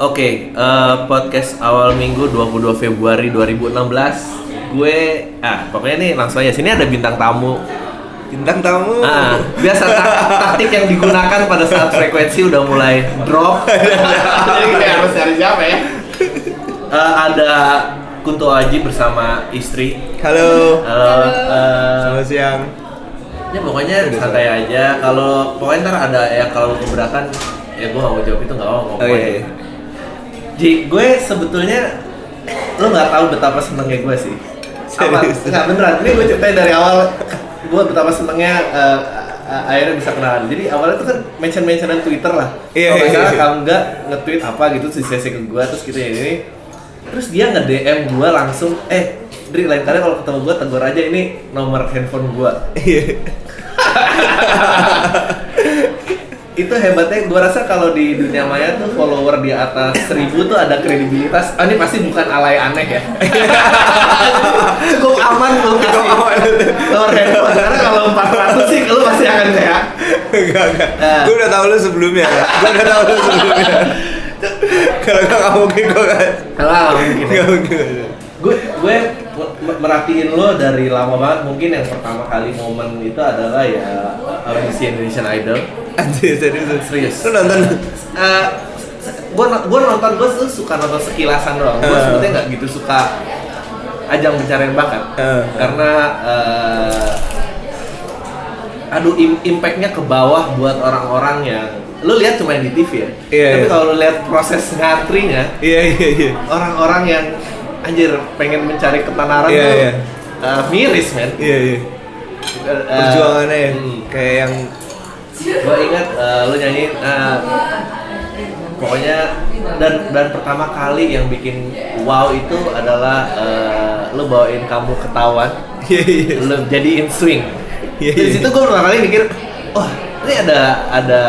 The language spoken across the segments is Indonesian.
Oke, eh, podcast awal minggu 22 Februari 2016. Gue, ah pokoknya nih langsung aja. Sini ada bintang tamu. Bintang tamu. Ah, biasa tak- taktik yang digunakan pada saat frekuensi udah mulai drop. Jadi kayak harus cari siapa ya? Eh, ada Kunto Aji bersama istri. Halo. Halo. eh, Selamat siang. ya pokoknya santai aja. Kalau pokoknya ntar ada ya kalau keberatan, ya gue gak mau jawab itu nggak mau ngomong. Oh iya. iya. Ji, gue sebetulnya lo nggak tahu betapa senengnya gue sih. Apa? Serius? Nggak beneran. Ini gue ceritain dari awal. Gue betapa senengnya eh, akhirnya bisa kenalan. Jadi awalnya tuh kan mention mentionan Twitter lah. Iya, Kalau iya, iya. kamu nggak nge-tweet apa gitu terus di ke gue terus gitu ya ini. Terus dia nge DM gue langsung, eh Dri lain kali kalau ketemu gue tegur aja ini nomor handphone gue. Iya. itu hebatnya gue rasa kalau di dunia maya tuh follower di atas seribu tuh ada kredibilitas oh ini pasti bukan alay aneh ya cukup aman lu kasih nomor handphone karena kalau 400 sih lu pasti akan kayak Enggak, enggak. Ah. Gue udah tahu lu sebelumnya. Gue udah tahu lu sebelumnya. Kalau nggak mungkin gue kan. lah mungkin gue gue merhatiin lo dari lama banget mungkin yang pertama kali momen itu adalah ya audisi Indonesian Idol Anjir, serius. Serius. Lu nonton? Eh, gue gue nonton gue tuh suka nonton sekilasan doang gue Eh. sebetulnya nggak gitu suka ajang pencarian bakat Eh. karena eh, aduh im- impactnya ke bawah buat orang-orang yang lu lihat cuma yang di TV ya Iya, tapi iya. kalau lu lihat proses ngantrinya Iya, iya, iya. orang-orang yang anjir pengen mencari ketenaran Iya, tuh iya. eh, miris men Iya, iya. Eh, Perjuangannya ya. hmm. Kayak yang gue ingat eh, lu nyanyiin eh, pokoknya dan dan pertama kali yang bikin wow itu adalah eh, lu bawain kamu ketahuan Iya, iya. lu jadiin swing Iya, dari iya. situ gue pertama kali mikir wah ini ada ada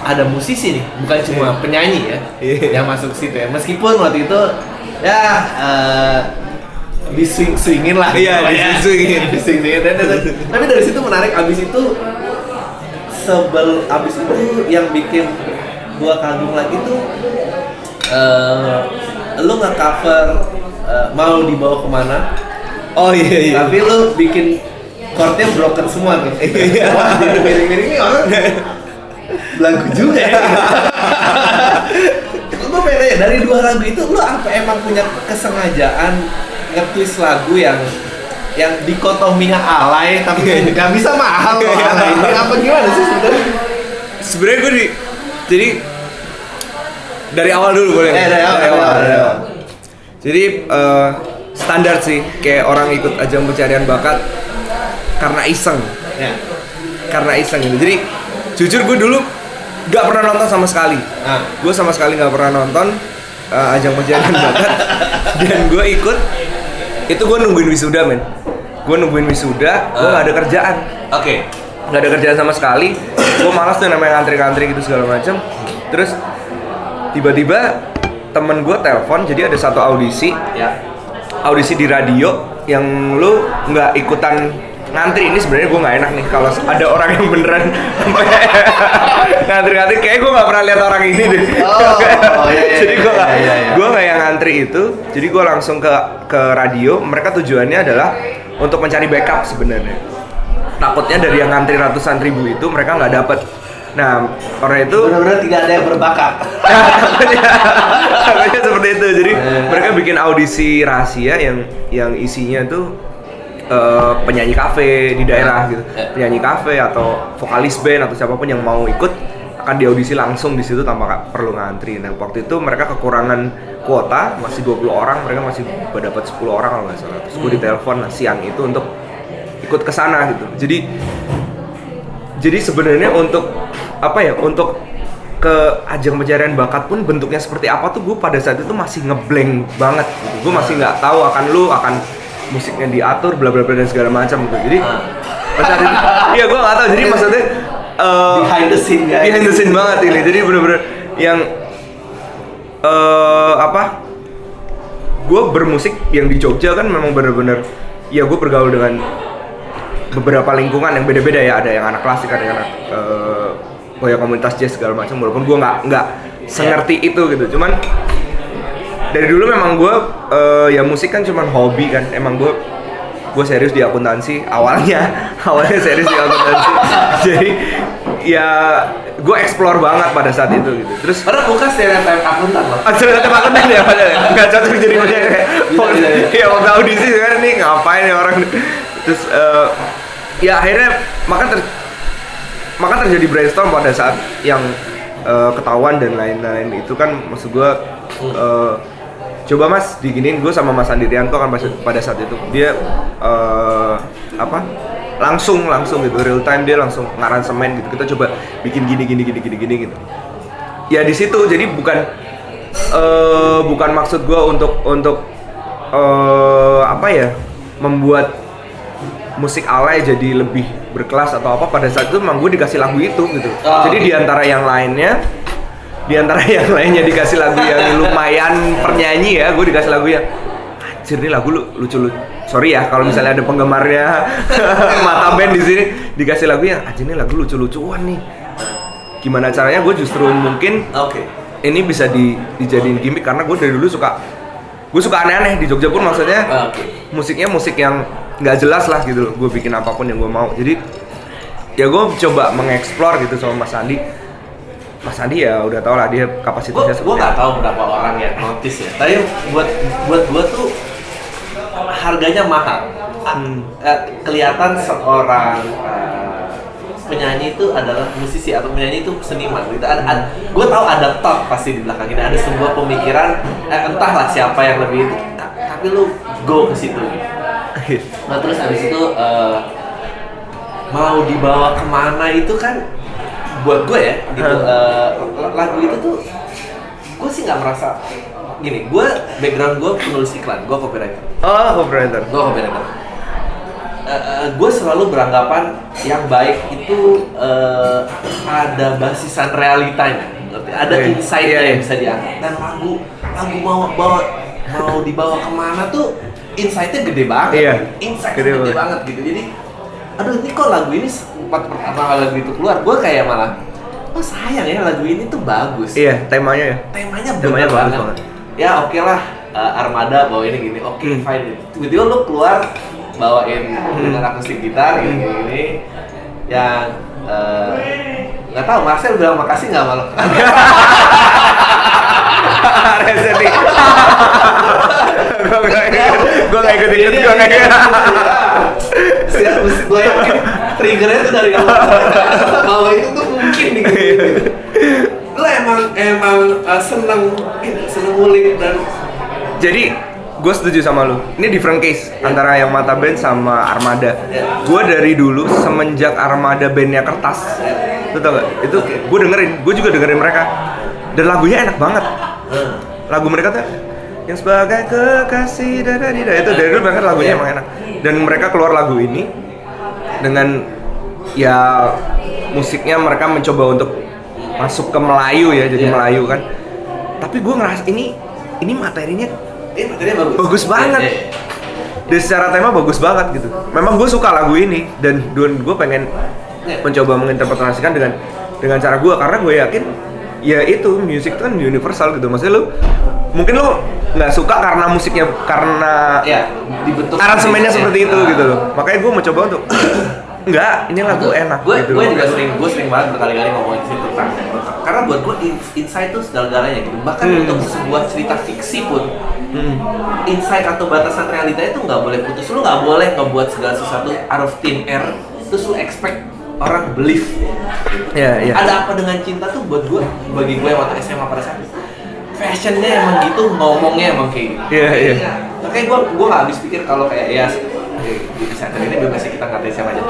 ada musisi nih bukan cuma Iya. penyanyi ya Iya. yang masuk situ ya meskipun waktu itu ya eh, di swing swingin lah Iya, pokoknya. diswing-swingin. Diswing-swingin. Dan- dan- dan- tapi dari situ menarik abis itu sebel abis itu yang bikin gua kagum lagi tuh eh lu nggak cover mau dibawa ke mana Oh iya, iya. tapi lu bikin chordnya broken semua tuh Iya. wah jadi miring-miring ini orang lagu juga ya gue pengen nanya dari dua lagu itu lu apa emang punya kesengajaan nge-twist lagu yang yang dikotominya alay tapi nggak bisa mahal loh alay ini apa gimana sih sebenarnya Sebenarnya gue di jadi dari awal dulu boleh? Eh, dari awal, dari awal, dari awal. Jadi eh, standar sih kayak orang ikut ajang pencarian bakat karena iseng, ya karena iseng gitu. Jadi jujur gue dulu gak pernah nonton sama sekali. nah Gue sama sekali gak pernah nonton eh, ajang pencarian bakat. Dan gue ikut itu gue nungguin wisuda men. Gue nungguin wisuda, gue Ah. gak ada kerjaan. Oke. Nggak ada kerjaan sama sekali. Gue malas tuh namanya ngantri-ngantri gitu segala macem. Terus tiba-tiba temen gue telepon jadi ada satu audisi. Ya. Audisi di radio yang lu nggak ikutan ngantri ini sebenarnya gue nggak enak nih kalau ada orang yang beneran sampai ngantri-ngantri kayak gue nggak pernah lihat orang ini deh. Oh, oh, iya, iya, jadi gue iya, nggak iya, iya. gue nggak yang ngantri itu jadi gue langsung ke ke radio. Mereka tujuannya adalah untuk mencari backup sebenarnya. Takutnya dari yang ngantri ratusan ribu itu mereka nggak dapet. Nah orang itu benar-benar tidak ada yang berbakat. Takutnya seperti itu. Jadi mereka bikin audisi rahasia yang yang isinya tuh eh, penyanyi kafe di daerah gitu. Eh. Penyanyi kafe atau vokalis band atau siapa pun yang mau ikut akan diaudisi langsung di situ tanpa perlu ngantri. Nah, waktu itu mereka kekurangan kuota, masih 20 orang, mereka masih dapat 10 orang kalau nggak salah. Terus gue ditelepon siang itu untuk ikut ke sana gitu. Jadi jadi sebenarnya untuk apa ya untuk ke ajang pencarian bakat pun bentuknya seperti apa tuh gue pada saat itu masih ngeblank banget gitu. gue masih nggak tahu akan lu akan musiknya diatur bla bla bla dan segala macam gitu. Jadi Ah. pada saat itu iya gue nggak tahu. Jadi maksudnya eh, behind the scene guys. behind the scene banget ini jadi bener-bener yang eh apa gue bermusik yang di Jogja kan memang bener-bener ya gue bergaul dengan beberapa lingkungan yang beda-beda ya. Ada yang anak klasik ada yang anak ya komunitas jazz segala macam. Walaupun gue nggak nggak sengerti itu gitu. Cuman dari dulu memang gue eh, ya musik kan cuman hobi kan. Emang gue gue serius di akuntansi. Awalnya awalnya serius di akuntansi. Jadi ya gue explore banget pada saat itu gitu. Terus Padahal bukan stereotype akuntan loh. Ah, ternyata akuntan ya? Padahal nggak cocok jadi punya kayak Iya, iya, iya. ya waktu audisi kan nih ngapain ya orang? Terus eh, ya akhirnya maka ter maka terjadi brainstorm pada saat yang eh, ketahuan dan lain-lain. Itu kan maksud gue eh, coba mas diginin gue sama mas Andirianto kan pas- pada saat itu. Dia eh, apa? Langsung langsung gitu real time dia langsung ngaransemen gitu. Kita coba bikin gini gini gini gini gini gitu. Ya di situ jadi bukan eh bukan maksud gue untuk untuk eh apa ya membuat musik alay jadi lebih berkelas atau apa. Pada saat itu memang gue dikasih lagu itu gitu. Oh, jadi oke. di antara yang lainnya di antara yang lainnya dikasih lagu yang lumayan pernyanyi ya gue dikasih lagu yang anjir ini lagu lu lucu lucu sorry ya kalau misalnya ada penggemarnya mata band di sini dikasih lagu yang anjir ini lagu lucu lucuan nih. Gimana caranya? Gue justru mungkin Oke. ini bisa di, dijadiin gimmick karena gue dari dulu suka gue suka aneh-aneh di Jogja pun maksudnya Oke. musiknya musik yang nggak jelas lah gitu loh gue bikin apa pun yang gue mau. Jadi ya gue coba mengeksplor gitu sama Mas Andi Mas Andi ya udah tau lah dia kapasitasnya gue nggak tahu berapa orang yang notice ya. Tapi buat buat gue tuh harganya mahal. Ah, Hmm. eh, kelihatan seorang eh, penyanyi itu adalah musisi atau penyanyi itu seniman gitu. Ada, gue tahu ada thought pasti di belakang ini ada sebuah pemikiran eh, entahlah siapa yang lebih itu. Ta- Tapi lu go ke situ. Gitu. Nah terus habis itu eh, mau dibawa ke mana itu kan buat gue ya gitu l- lagu itu tuh gue sih nggak merasa gini gue background gue penulis iklan gue copywriter oh copywriter gue copywriter gue selalu beranggapan yang baik itu eh, ada basisan realitanya ada Oke. insight Iya, iya. yang bisa diangkat dan lagu lagu mau bawa mau dibawa ke mana tuh insightnya gede banget Iya. insight Gede gede, banget. banget gitu jadi aduh ini kok lagu ini sempat pertama lagu itu keluar gue kayak malah oh sayang ya lagu ini tuh bagus iya temanya ya temanya Temanya bagus banget. banget. ya oke lah uh, Armada bawa ini gini oke Hmm. fine tiba-tiba lu keluar bawain dengan akustik gitar gini gini, gini. yang uh, nggak tahu Marcel bilang makasih nggak malu Rese nih gue gak ikut gue gak ikut ikut gue gak ikut siap gue yakin triggernya tuh dari awal bahwa itu tuh mungkin nih gitu. lu emang emang uh, seneng seneng ngulik dan Jadi gue setuju sama lu. Ini different case antara yang Mata Band sama Armada. Ya. Gue dari dulu semenjak Armada bandnya kertas, lu tau gak? Itu gue dengerin, gue juga dengerin mereka. Dan lagunya enak banget. Lagu mereka tuh yang sebagai kekasih dada dida itu dari dulu banget lagunya emang enak. Dan mereka keluar lagu ini dengan ya musiknya mereka mencoba untuk masuk ke Melayu ya, jadi Iya. Melayu kan. Tapi gue ngerasa ini ini materinya ini materinya bagus Bagus banget. Ya, ya. dan secara tema bagus banget gitu. Memang gue suka lagu ini dan dan gue pengen Iya. mencoba menginterpretasikan dengan dengan cara gue karena gue yakin ya itu musik itu kan universal gitu. Maksudnya lu mungkin lu nggak suka karena musiknya karena ya dibentuk aransemennya seperti itu Ah. gitu loh. Makanya gue mau coba untuk enggak ini lagu enak gue gitu gue juga sering gue sering banget berkali-kali ngomongin situ tentang karena buat gue in- insight tuh segala-galanya gitu bahkan Hmm. untuk sebuah cerita fiksi pun Hmm. insight atau batasan realita itu nggak boleh putus lu nggak boleh ngebuat segala sesuatu out of thin air terus lu expect orang believe Ya, ya. ada apa dengan cinta tuh buat gue bagi gue waktu SMA pada saat itu fashionnya emang gitu ngomongnya emang kayak gitu. Iya, iya. makanya gue gue nggak habis pikir kalau kayak ya di center ini bebas kita ngatain siapa aja.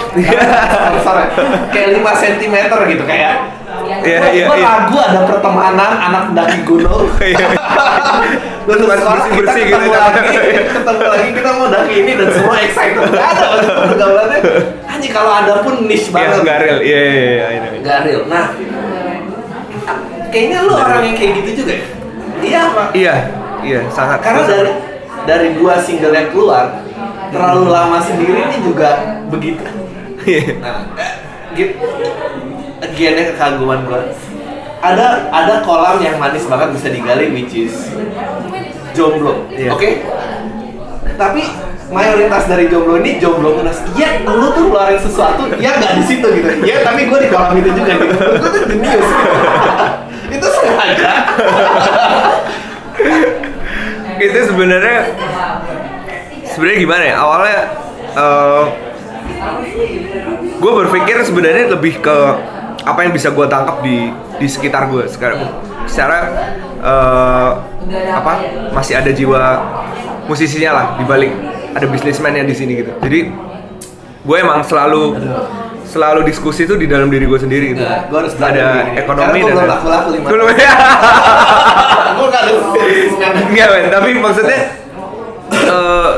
Sorry, kayak 5 cm gitu kayak Iya, gua, iya, gua iya. ragu ada pertemanan anak pendaki gunung Iya. lulus Mas sekolah kita bersih-bersih gitu, ketemu jangan. lagi ketemu lagi kita mau daki ini dan semua excited Gak ada pergaulannya hanya kalau ada pun niche Ya, banget enggak real. Iya, iya, iya, iya. Real. Nah, kayaknya lu orang yang kayak gitu juga ya? Iya apa? Iya, iya, sangat. Karena dari dari dua single yang keluar, terlalu lama sendiri ini juga begitu. Iya. Nah, eh, gitu. gennya kekaguman gue ada ada kolam yang manis banget bisa digali which is jomblo. Iya. oke? Tapi mayoritas dari jomblo ini jomblo munas iya lu tuh ngeluarin sesuatu ya nggak di situ gitu. Ya tapi gue di kolam itu juga gitu. Gue tuh jenius itu sengaja. Itu sebenarnya sebenarnya gimana ya? Awalnya gue berpikir sebenarnya lebih ke apa yang bisa gue tangkap di di sekitar gue sekarang. Secara eh, apa masih ada jiwa musisinya lah di balik ada bisnismennya di sini gitu. Jadi gue emang selalu selalu diskusi tuh di dalam diri gue sendiri gitu. Nah, gua harus ada ekonomi dan belum lima Belum. gue nggak ada Enggak men, tapi maksudnya eh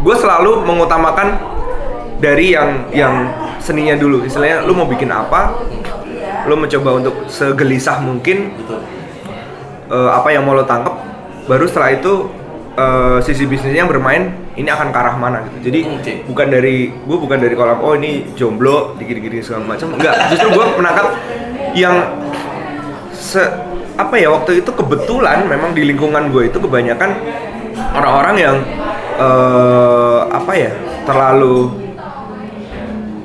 gue selalu mengutamakan dari yang yang seninya dulu. Istilahnya lu mau bikin apa, lu mencoba untuk segelisah mungkin betul eh, apa yang mau lo tangkap, baru setelah itu eh, sisi bisnisnya yang bermain ini akan ke arah mana gitu. Jadi Oke. bukan dari gue bukan dari kolam oh ini jomblo dikit-dikit segala macam. Enggak, justru gue menangkap yang se apa ya waktu itu kebetulan memang di lingkungan gue itu kebanyakan orang-orang yang eh, apa ya terlalu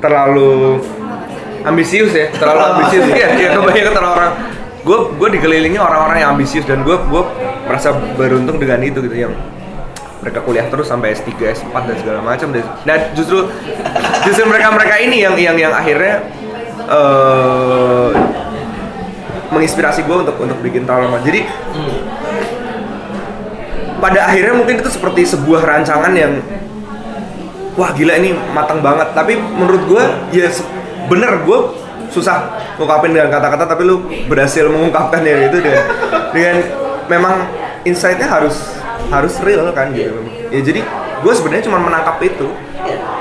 terlalu ambisius ya terlalu ambisius. Ya ya kebanyakan orang-orang gue gue dikelilingi orang-orang yang ambisius dan gue gue merasa beruntung dengan itu gitu yang mereka kuliah terus sampai S3, S4 dan segala macam dan nah justru justru mereka mereka ini yang yang yang akhirnya eh menginspirasi gue untuk untuk bikin Talama. Jadi pada akhirnya mungkin itu seperti sebuah rancangan yang wah gila ini matang banget. Tapi menurut gue ya bener gue susah ngungkapin dengan kata-kata tapi lu berhasil mengungkapkan ya itu dengan dengan memang insight-nya harus harus real kan gitu. Ya jadi gue sebenarnya cuma menangkap itu.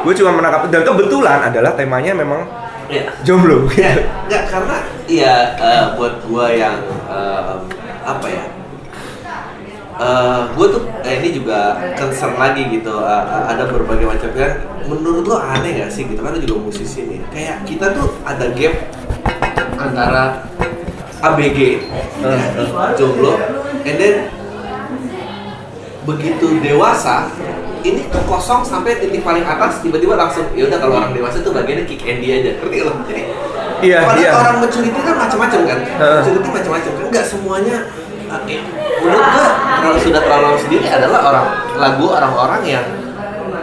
Gue cuma menangkap dan kebetulan adalah temanya memang ya jomblo gitu. Ya, enggak karena ya eh, buat gua yang eh, apa ya? Eh gue tuh eh, ini juga concern lagi gitu. Eh, ada berbagai macam. Kan menurut lo aneh gak sih gitu? Kan lo juga musisi nih. Kayak kita tuh ada gap antara ABG Eh, jomblo and then begitu dewasa ini tuh kosong sampai titik paling atas tiba-tiba langsung ya udah kalau orang dewasa tuh bagiannya kick Andy aja. Ngerti lo? Jadi Iya, padahal iya. orang maturity kan macam-macam kan? Heeh. maturity macam-macam kan? Nggak semuanya menurut gua kalau sudah terlalu sendiri adalah orang lagu orang-orang yang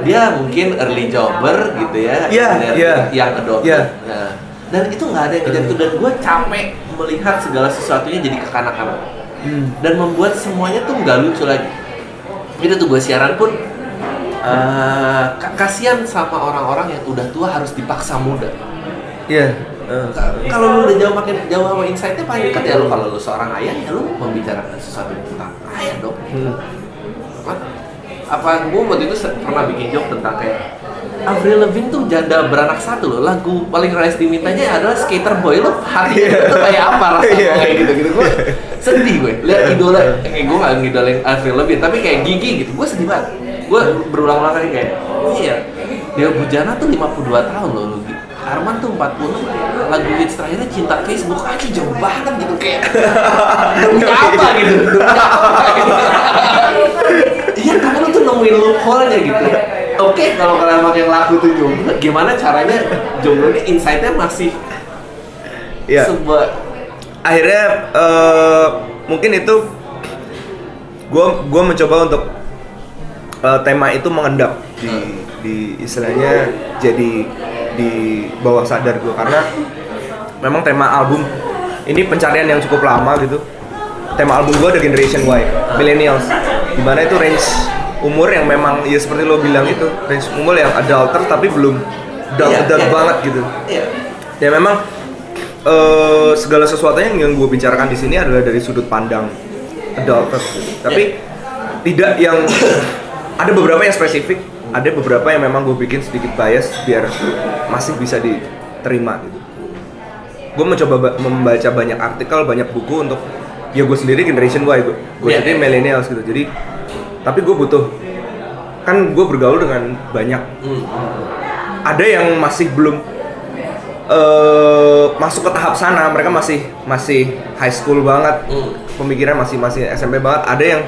dia mungkin early jobber gitu ya Iya, dan iya. yang adopted Iya. Nah, dan itu nggak ada yang kejar itu dan gue capek melihat segala sesuatunya jadi kekanak-kanak Hmm. dan membuat semuanya tuh nggak lucu lagi itu tuh gue siaran pun ka- kasihan sama orang-orang yang udah tua harus dipaksa muda Iya. eh. Ka- kalau lu udah jauh makin jauh sama insight-nya paling dekat ya lu. Kalau lu seorang ayah ya lu membicarakan sesuatu tentang ayah dong. Hmm. apa apa gue waktu itu pernah bikin joke tentang kayak Avril Lavigne tuh janda beranak satu loh. Lagu paling rise dimintanya adalah skater boy. Lo hati Iya. itu kayak apa rasanya Iya. kayak gitu. Gitu. Gue sedih gue. Lihat idola. Kayak gue gak ngidolain Avril Lavigne tapi kayak gigi gitu. Gue sedih banget. Gue berulang-ulang kali kayak iya dia Bujana tuh 52 tahun loh lu Arman tuh 40 lagu hits terakhirnya cinta Facebook aja jauh banget gitu kayak demi apa gitu Iya, tapi lu tuh nemuin loophole-nya gitu. Oke, kalau kalian yang laku tuh jomblo, gimana caranya jomblo ini insight-nya masih Iya. sebuah akhirnya eh, mungkin itu gue gua mencoba untuk eh, tema itu mengendap di di istilahnya jadi di bawah sadar gue karena memang tema album ini pencarian yang cukup lama gitu tema album gue ada Generation Y Millennials di mana itu range umur yang memang ya seperti lo bilang itu range umur yang adulter tapi belum adult, adult iya. banget gitu Iya. ya memang eh, segala sesuatunya yang gue bicarakan di sini adalah dari sudut pandang adulters gitu. tapi tidak yang ada beberapa yang spesifik ada beberapa yang memang gue bikin sedikit bias biar masih bisa diterima gitu gue mencoba ba- membaca banyak artikel banyak buku untuk ya gue sendiri generation Y gue gue Iya. sendiri millennials gitu jadi tapi gue butuh kan gue bergaul dengan banyak Hmm. ada yang masih belum eh masuk ke tahap sana mereka masih masih high school banget Hmm. pemikiran masih masih SMP banget ada yang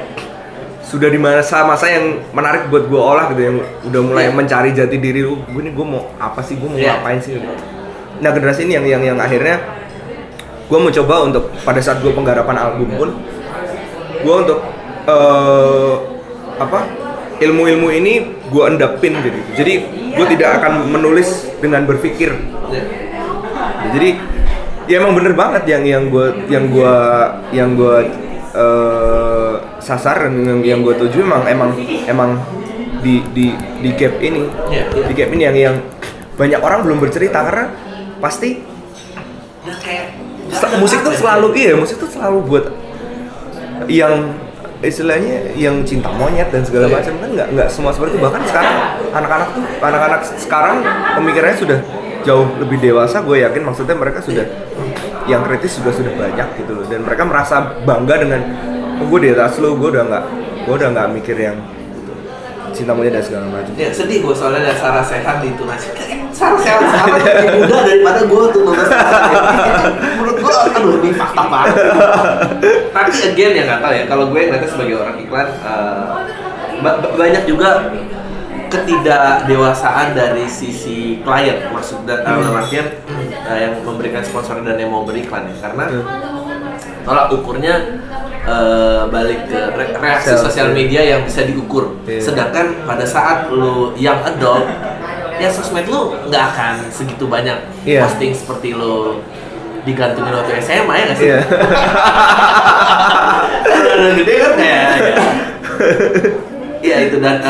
sudah di masa-masa yang menarik buat gue olah gitu yang udah mulai Iya. mencari jati diri lu gue nih gue mau apa sih gue mau Iya. ngapain sih nah generasi ini yang yang yang akhirnya gue mencoba untuk pada saat gue penggarapan album pun gue untuk eh apa ilmu-ilmu ini gue endapin gitu jadi gue tidak akan menulis dengan berpikir Ya. jadi ya emang bener banget yang yang gue yang gue yang gue eh, sasar dan yang yang gue tuju emang emang emang di di di gap ini iya. di gap ini yang yang banyak orang belum bercerita karena pasti sa- musik tuh selalu iya musik tuh selalu buat yang istilahnya yang cinta monyet dan segala Iya. macam kan nggak nggak semua seperti itu bahkan sekarang anak-anak tuh anak-anak sekarang pemikirannya sudah jauh lebih dewasa gue yakin maksudnya mereka sudah yang kritis juga sudah banyak gitu loh dan mereka merasa bangga dengan oh, gue di atas lo gue udah nggak gue udah nggak mikir yang cinta monyet dan segala macam. Ya sedih gue soalnya ada Sarah Sehan di Tunasi Kayak Sarah Sehan sekarang lebih muda daripada gue tuh nonton Menurut gue, aduh ini fakta banget. Tapi again ya nggak tahu ya, kalau gue ngeliatnya sebagai orang iklan eh, ba- ba- Banyak juga ketidakdewasaan dari sisi klien. Maksud dan dalam artian eh, yang memberikan sponsor dan yang mau beriklan ya Karena tolak ukurnya eh, balik ke re- reaksi sosial iya. media yang bisa diukur. Iya. Sedangkan pada saat lu yang adult, ya sosmed lu nggak akan segitu banyak Iya. posting seperti lu digantungin waktu SMA ya nggak sih? Iya. Udah gede kan kayak ya. Iya itu dan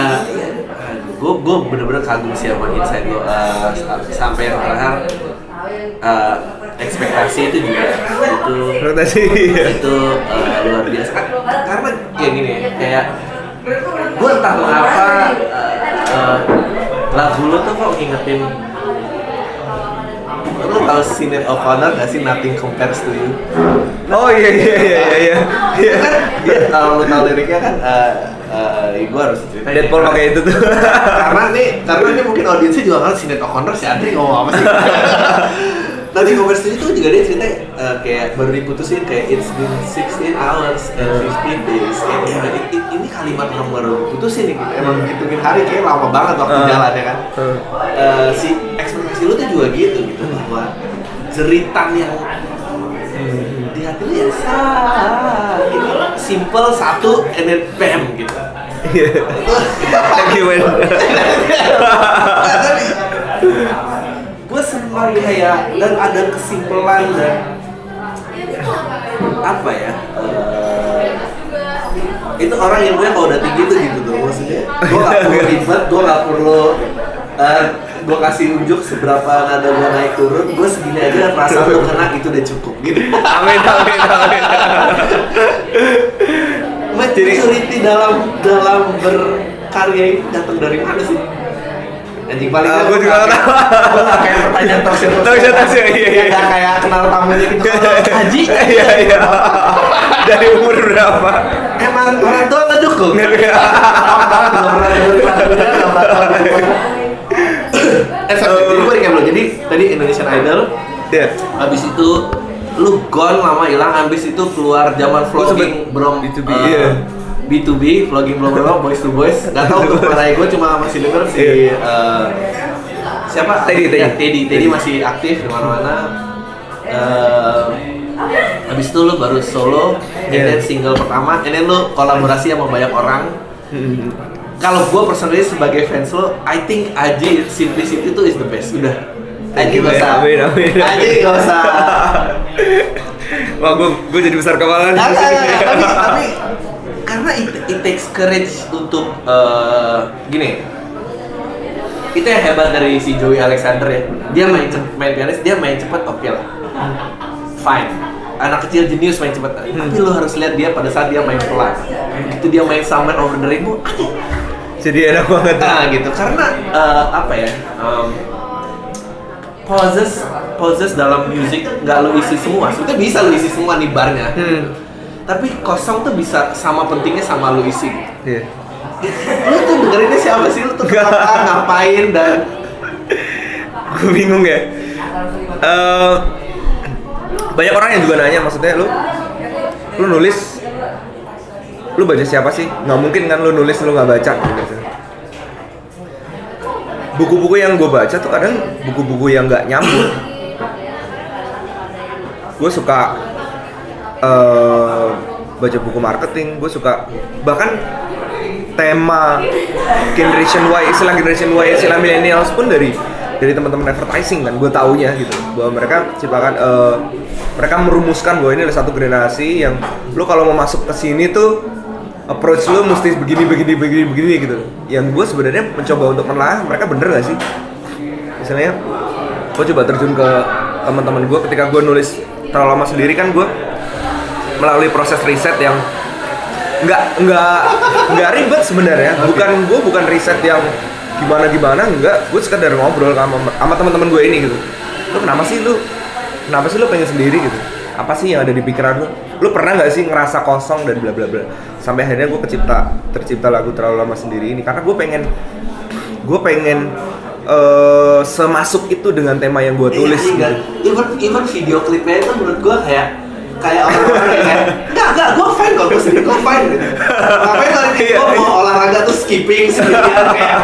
gue gue bener-bener kagum sih sama insight lo eh, sa- sampai yang terakhir eh, ekspektasi itu juga itu Rotasi. itu uh, luar biasa Ka- karena kayak gini kayak gue entah mengapa uh, uh, lagu lu tuh kok ngingetin lu tau Sinead O'Connor gak sih Nothing Compares to You? Oh iya iya iya iya iya. Kan dia kalau lu tau liriknya kan uh, uh, gue harus cerita Deadpool pakai itu tuh. karena nih karena ini mungkin audiensnya juga kan Sinead O'Connor si Andri ngomong apa sih nanti You itu juga dia cerita uh, kayak baru diputusin kayak it's been 16 hours and 15 days kayak ya, i- i- ini kalimat orang baru diputusin nih gitu. emang hitungin hari kayak lama banget waktu Uh. jalan ya kan Uh. Uh, si ekspektasi lu tuh juga gitu gitu bahwa jeritan yang di hati lu ya sah ini simple satu and then bam gitu Iya. Thank you man. gue senang kayak dan ada kesimpulan dan apa ya eh, itu orang yang gue kalau udah tinggi tuh gitu tuh maksudnya. Gue gak perlu ribet gue gak perlu eh, gue kasih unjuk seberapa nada gue naik turun gue segini aja rasa lu kena itu udah cukup gitu. Amin amin amin. maturity dalam dalam berkarya ini datang dari mana sih anjing paling Ah, nggak gua juga nggak nggak tahu. kayak- nggak pertanyaan talkshow Talkshow, talkshow, iya, iya. Nggak kayak kenal tamunya gitu kalau haji Iya iya. Dari umur berapa? emang orang tua ngedukung Iya. eh sorry, jadi gue recap dulu jadi tadi Indonesian Idol Iya. habis itu lu gone lama hilang habis itu keluar zaman vlogging B2B, eh, iya. B2B vlogging berapa boys to boys nggak tahu untuk mana gue cuma masih denger si Iya. eh, siapa Teddy, Teddy. Ya, Teddy Teddy masih aktif di mana-mana Eh, habis itu lu baru solo and Iya. then single pertama and then lu kolaborasi sama banyak orang kalau gue personally sebagai fans lo, I think Aji simplicity itu is the best. Udah. Aji you, gak usah. amin, amin, amin. Aji gak usah. Wah gue gue jadi besar kepala tapi tapi karena it, it takes courage untuk eh, gini. Itu yang hebat dari si Joey Alexander ya. Dia main main pianis, dia main cepet oke lah. Fine. Anak kecil jenius main cepet. Tapi lo harus lihat dia pada saat dia main pelan. Begitu dia main Somewhere Over the Rainbow, aduh, Jadi enak banget. Nah gitu karena eh, apa ya um, poses poses dalam musik nggak lu isi semua sebetulnya bisa lu isi semua nih barnya Hmm. Tapi kosong tuh bisa sama pentingnya sama lu isi. Iya. lu tuh dengerinnya siapa sih? Lu tuh kenapa? Ngapain? Dan Gue bingung ya. eh, banyak orang yang juga nanya maksudnya lu lu nulis lu baca siapa sih? Nggak mungkin kan lu nulis lu nggak baca gitu. Buku-buku yang gue baca tuh kadang buku-buku yang nggak nyambung. Gue suka eh, baca buku marketing gue suka bahkan tema generation Y istilah generation Y istilah millennials pun dari dari teman-teman advertising kan gue taunya gitu. Bahwa mereka ciptakan eh, mereka merumuskan bahwa ini adalah satu generasi yang lu kalau mau masuk ke sini tuh approach lu mesti begini begini begini begini gitu. Yang gue sebenarnya mencoba untuk menelaah mereka bener gak sih? Misalnya gue coba terjun ke teman-teman gue ketika gue nulis terlalu lama sendiri kan gue melalui proses riset yang nggak nggak nggak ribet sebenarnya. Bukan gue bukan riset yang gimana gimana enggak gue sekedar ngobrol sama sama teman-teman gue ini gitu. Lu kenapa sih lu kenapa sih lu pengen sendiri gitu? Apa sih yang ada di pikiran lu? Lu pernah nggak sih ngerasa kosong dan bla bla bla? Sampai akhirnya gue kecipta tercipta lagu terlalu lama sendiri ini. Karena gue pengen gue pengen eh, semasuk itu dengan tema yang gue tulis Iya, iya. gitu. even even video klipnya itu menurut gua kayak kayak orang-orang kayak enggak enggak gua fine kok gua sendiri gua fine gitu ngapain ini Iya, iya. mau olahraga tuh skipping sendirian kayak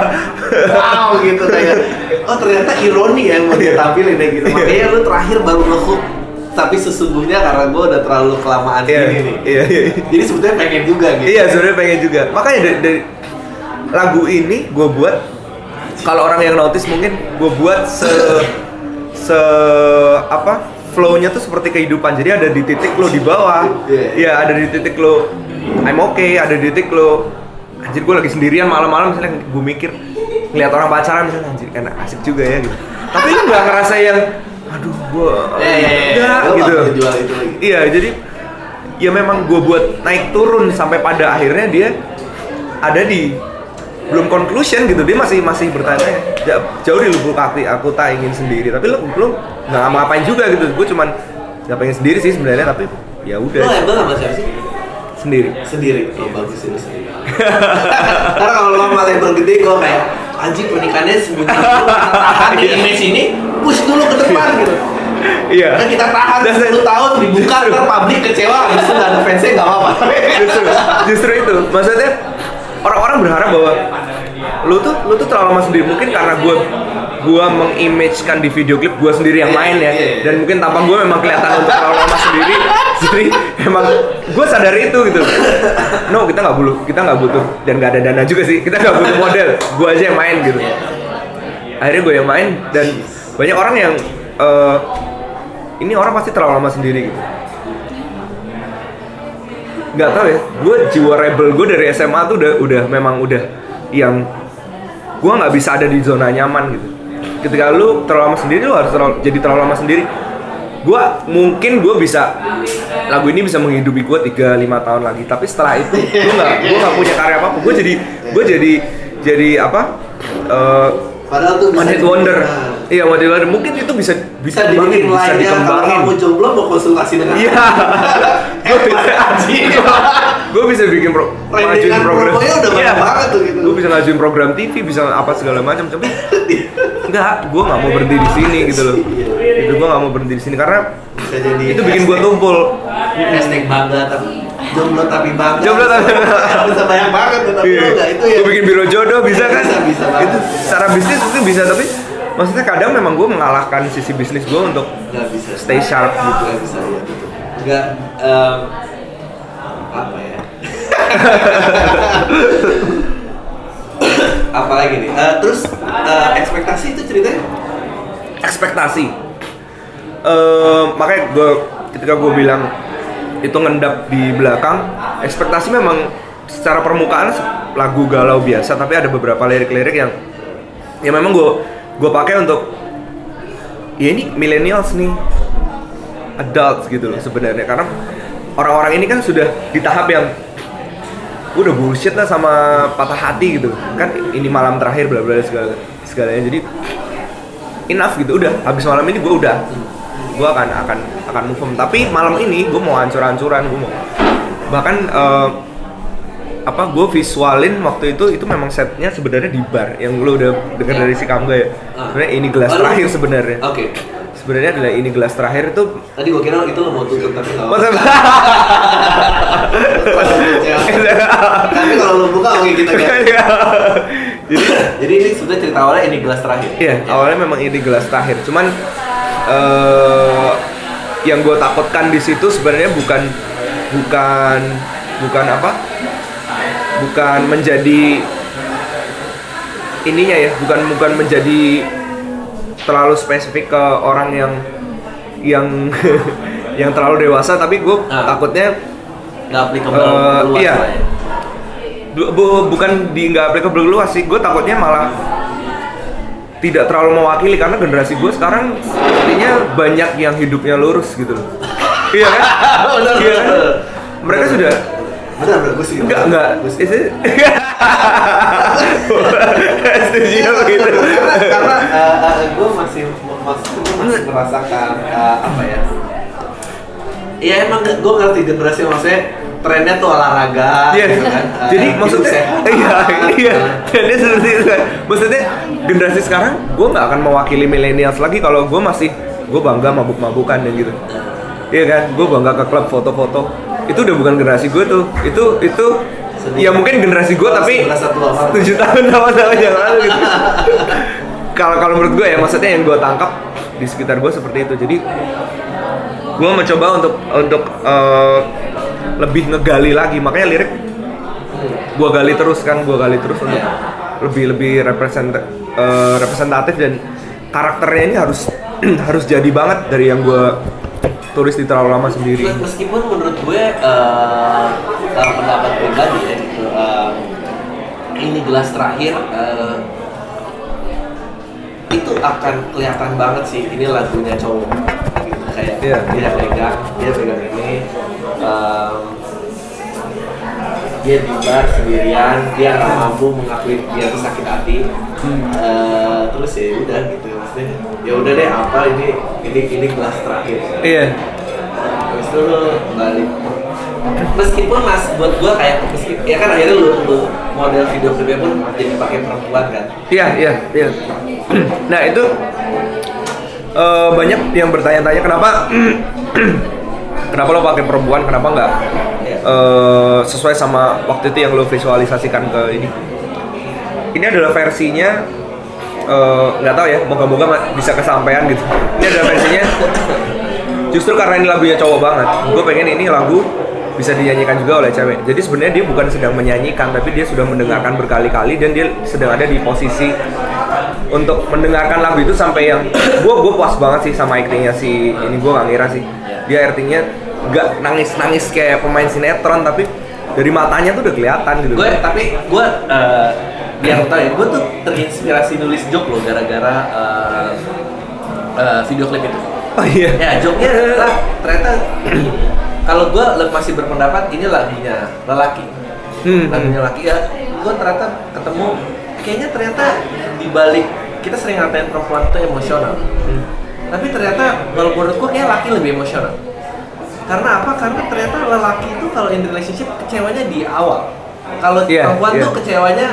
wow gitu kayak oh ternyata ironi ya yang mau Iya. ditampilin ya gitu makanya lu terakhir baru ngehook tapi sesungguhnya karena gua udah terlalu kelamaan Iya, gini nih iya, iya. jadi sebetulnya pengen juga gitu Iya sebenarnya pengen juga. Makanya dari, dari lagu ini gue buat kalau orang yang notice mungkin gue buat se se apa flow-nya tuh seperti kehidupan. Jadi ada di titik lo di bawah. Iya. Iya ada di titik lo I'm okay. Ada di titik lo anjir gue lagi sendirian malam-malam misalnya gue mikir ngeliat orang pacaran misalnya anjir kan asik juga ya gitu. Tapi lu nggak ngerasa yang aduh gue enggak Lu nggak gitu. Iya, jadi ya memang gue buat naik turun sampai pada akhirnya dia ada di belum conclusion gitu dia masih masih bertanya. "Ja- jauh di lubuk hati aku tak ingin sendiri. Tapi lu belum nggak ngapain juga gitu. Gue cuman nggak pengen sendiri sih sebenarnya tapi ya udah. Label sama siapa sih? Sendiri. Sendiri. Oh bagus itu sendiri. Karena kalau lo malah label gede kok kayak anjing pernikahannya kita tahan di image ini push dulu ke depan gitu. Iya. Kan kita tahan Dan saya- 10 tahun dibuka ntar publik kecewa habis itu nggak ada fansnya nggak apa-apa. Justru justru itu. Maksudnya orang-orang berharap bahwa lu tuh lu tuh terlalu lama sendiri. Mungkin karena gue gue mengimagekan di video klip gue sendiri yang main ya. Iya, iya. dan mungkin tampang gue memang kelihatan untuk terlalu lama sendiri. Jadi emang gue sadar itu gitu. No kita nggak butuh kita nggak butuh. Dan nggak ada dana juga sih. Kita nggak butuh model. Gue aja yang main gitu. Akhirnya gue yang main dan banyak orang yang eh, ini orang pasti terlalu lama sendiri gitu nggak tahu ya. Gue jiwa rebel gue dari SMA tuh udah udah memang udah yang gue nggak bisa ada di zona nyaman gitu. Ketika lu terlalu lama sendiri lu harus terlalu, jadi terlalu lama sendiri. Gue mungkin gue bisa lagu ini bisa menghidupi gue 3-5 tahun lagi. Tapi setelah itu gue nggak gue nggak punya karya apa apa gue jadi gue jadi jadi apa eh, padahal tuh one hit wonder. iya one hit wonder. Mungkin itu bisa bisa dikembangin, dibikin bisa lainnya kalau dikembangin. kamu jomblo mau konsultasi dengan Iya. Gue bisa bikin pro dan promonya udah banyak banget tuh gitu. Gue bisa ngajuin program TV, bisa apa segala macam. Tapi enggak, gue nggak mau berhenti di sini gitu loh. Itu gue nggak mau berhenti di sini karena jadi itu bikin gue tumpul. hashtag bangga tapi jomblo tapi bangga Jomblo tapi- bisa banyak banget tuh, tapi Iya. lo nggak itu ya Gue bikin biro jodoh bisa kan? Bisa, bisa. Itu secara bisnis itu bisa tapi maksudnya kadang memang gue mengalahkan sisi bisnis gue untuk stay sharp gitu. bisa ya nggak em, apa ya? Apa lagi nih? Eh, terus eh, ekspektasi itu ceritanya? Ekspektasi. Eh, makanya gue ketika gue bilang itu ngendap di belakang ekspektasi memang secara permukaan lagu galau biasa tapi ada beberapa lirik-lirik yang ya memang gue gue pakai untuk ya ini millennials nih adults gitu loh sebenarnya. Karena orang-orang ini kan sudah di tahap yang udah bullshit lah sama patah hati gitu. Kan ini malam terakhir bla bla segala segalanya. Jadi enough gitu. Udah habis malam ini gue udah. Gue akan akan akan move on. Tapi malam ini gue mau hancur-hancuran gue mau bahkan eh, apa gue visualin waktu itu itu memang setnya sebenarnya di bar yang lo udah dengar dari si Kamga ya. Ah. sebenarnya ini gelas terakhir sebenarnya. Oke. sebenarnya sebenarnya adalah ini gelas terakhir itu Tadi gua kira itu lo mau tutup tapi nggak. masa Tapi kalau lo buka oke kita kan. jadi Jadi ini sudah cerita awalnya ini gelas terakhir. Iya, awalnya memang ini gelas terakhir. Cuman eh yang gue takutkan di situ sebenarnya bukan bukan bukan apa? Bukan menjadi ininya ya, bukan bukan menjadi terlalu spesifik ke orang yang yang yang terlalu dewasa, tapi gue Ah. takutnya Nggak applicable Eh, luas iya. ya. Bu- bu- bukan di nggak applicable luas sih gue takutnya malah tidak terlalu mewakili karena generasi gue sekarang sepertinya banyak yang hidupnya lurus gitu loh iya kan iya kan mereka sudah Benar, benar. Gue sih. enggak enggak Gue sih. Is it- setuju begitu karena karena gue masih masih gue masih merasakan eh, apa ya Iya emang gue ngerti generasi maksudnya trennya tuh olahraga Iya, gitu kan. Eh, jadi hidup maksudnya, sehat. iya, iya, Eh, trennya seperti itu kan. Maksudnya generasi sekarang, gue nggak akan mewakili millennials lagi kalau gue masih, gue bangga mabuk-mabukan dan gitu. Iya kan, gue bangga ke klub foto-foto. Itu udah bukan generasi gue tuh. Itu itu Sedih. ya mungkin generasi gue tapi tujuh tahun sama-sama yang lalu gitu. Kalau kalau menurut gue ya, maksudnya yang gue tangkap di sekitar gue seperti itu. Jadi gue mencoba untuk untuk eh, lebih ngegali lagi makanya lirik gue gali terus kan gue gali terus untuk lebih lebih represent eh, representatif dan karakternya ini harus harus jadi banget dari yang gue tulis di terlalu lama sendiri. Mes- meskipun menurut gue kalau pendapat pribadi ya gitu eh, ini gelas terakhir eh, itu akan kelihatan banget sih ini lagunya cowok. Gitu kayak Iya. dia pegang dia pegang ini em, dia di bar sendirian dia nggak mampu mengakui dia sakit hati. Eh, terus ya udah gitu. Maksudnya ya udah deh apa ini ini ini gelas terakhir. Iya. Habis itu lu balik. Meskipun mas, buat gua kayak meskipun ya kan akhirnya lu, lu model video klipnya pun jadi pakai perempuan kan? Iya iya iya. Nah itu eh, banyak yang bertanya-tanya kenapa kenapa lo pakai perempuan kenapa nggak Iya. eh, sesuai sama waktu itu yang lo visualisasikan ke ini? Ini adalah versinya eh, nggak tahu ya moga-moga bisa kesampaian gitu. Ini adalah versinya. Justru karena ini lagunya cowok banget gue pengen ini lagu bisa dinyanyikan juga oleh cewek. Jadi sebenarnya dia bukan sedang menyanyikan tapi dia sudah mendengarkan berkali-kali dan dia sedang ada di posisi untuk mendengarkan lagu itu sampai yang gue gue puas banget sih sama actingnya si ini gue nggak ngira sih. Dia actingnya nggak nangis nangis kayak pemain sinetron tapi dari matanya tuh udah kelihatan gitu. Gue tapi gue eh, biar tau ya gue tuh terinspirasi nulis joke loh gara-gara eh, eh, video klip itu. Oh iya. Ya joke-nya adalah ternyata kalau gue masih berpendapat ini lagunya lelaki. Hmm, lagunya laki ya gue ternyata ketemu kayaknya ternyata di balik kita sering ngatain perempuan itu emosional. Hmm. tapi ternyata kalau menurut gue kayak laki lebih emosional. Karena apa? Karena ternyata lelaki itu kalau in relationship kecewanya di awal. Kalau Iya, perempuan iya. tuh kecewanya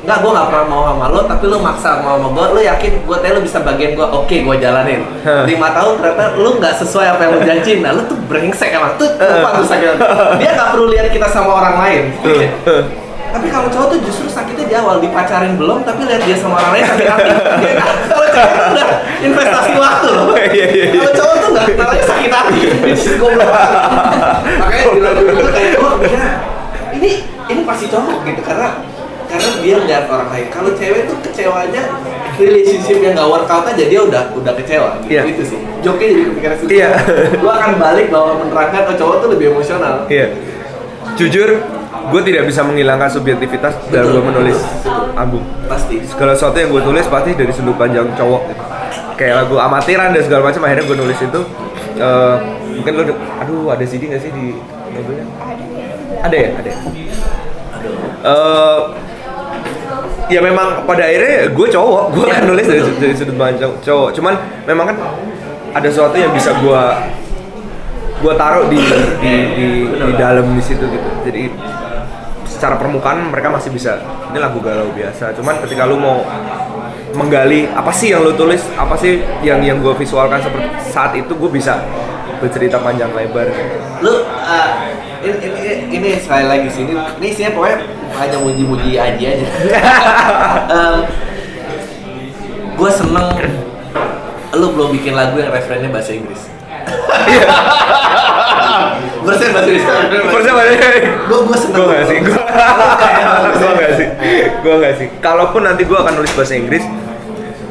nggak gue nggak pernah mau sama lo tapi lo maksa mau sama gue lo yakin gue tanya lo bisa bagian gue oke gue jalanin. Lima tahun ternyata lo nggak sesuai apa yang lo janjiin nah lo tuh brengsek emang. Tuh perempuan tuh sakit. Dia nggak perlu lihat kita sama orang lain. Tapi kalau cowok tuh justru sakitnya di awal dipacarin belum tapi lihat dia sama orang lain sakit hati. Ya kan? kalau cewek tuh udah investasi waktu loh. Iya, iya, iya. kalau cowok tuh nggak kenalnya sakit hati. Goblok makanya di lagu itu kayak gue mikirnya ini ini pasti cowok gitu karena karena dia ngeliat orang lain kalau cewek tuh kecewanya relationship yang nggak workout aja dia udah udah kecewa gitu Iya. itu sih joknya jadi kepikiran situ Iya. gue akan balik bahwa menerangkan oh cowok tuh lebih emosional Iya. Jujur, gue tidak bisa menghilangkan subjektivitas dalam Betul, gue menulis betul. album. pasti Segala sesuatu yang gue tulis pasti dari sudut pandang cowok. gitu. Kayak lagu amatiran dan segala macam akhirnya gue nulis itu. eh, mungkin lo, aduh ada CD nggak sih di mobilnya? Ada ya, ada. ya? Eh, ya memang pada akhirnya gue cowok, gue kan nulis dari, dari sudut pandang cow- cowok. Cuman memang kan ada sesuatu yang bisa gue gue taruh di di, di, di dalam di situ gitu. Jadi secara permukaan mereka masih bisa ini lagu galau biasa. Cuman ketika lu mau menggali apa sih yang lo tulis apa sih yang yang gue visualkan seperti saat itu gue bisa bercerita panjang lebar lu uh, ini, ini, ini sekali lagi sih ini, ini isinya pokoknya hanya muji-muji aja aja um, gue seneng lu belum bikin lagu yang referennya bahasa Inggris Bersen bahasa Inggris Percaya mana? gue gue seneng Gue gak sih, gue gue gak sih, gue gak sih. Kalaupun nanti gue akan nulis bahasa Inggris,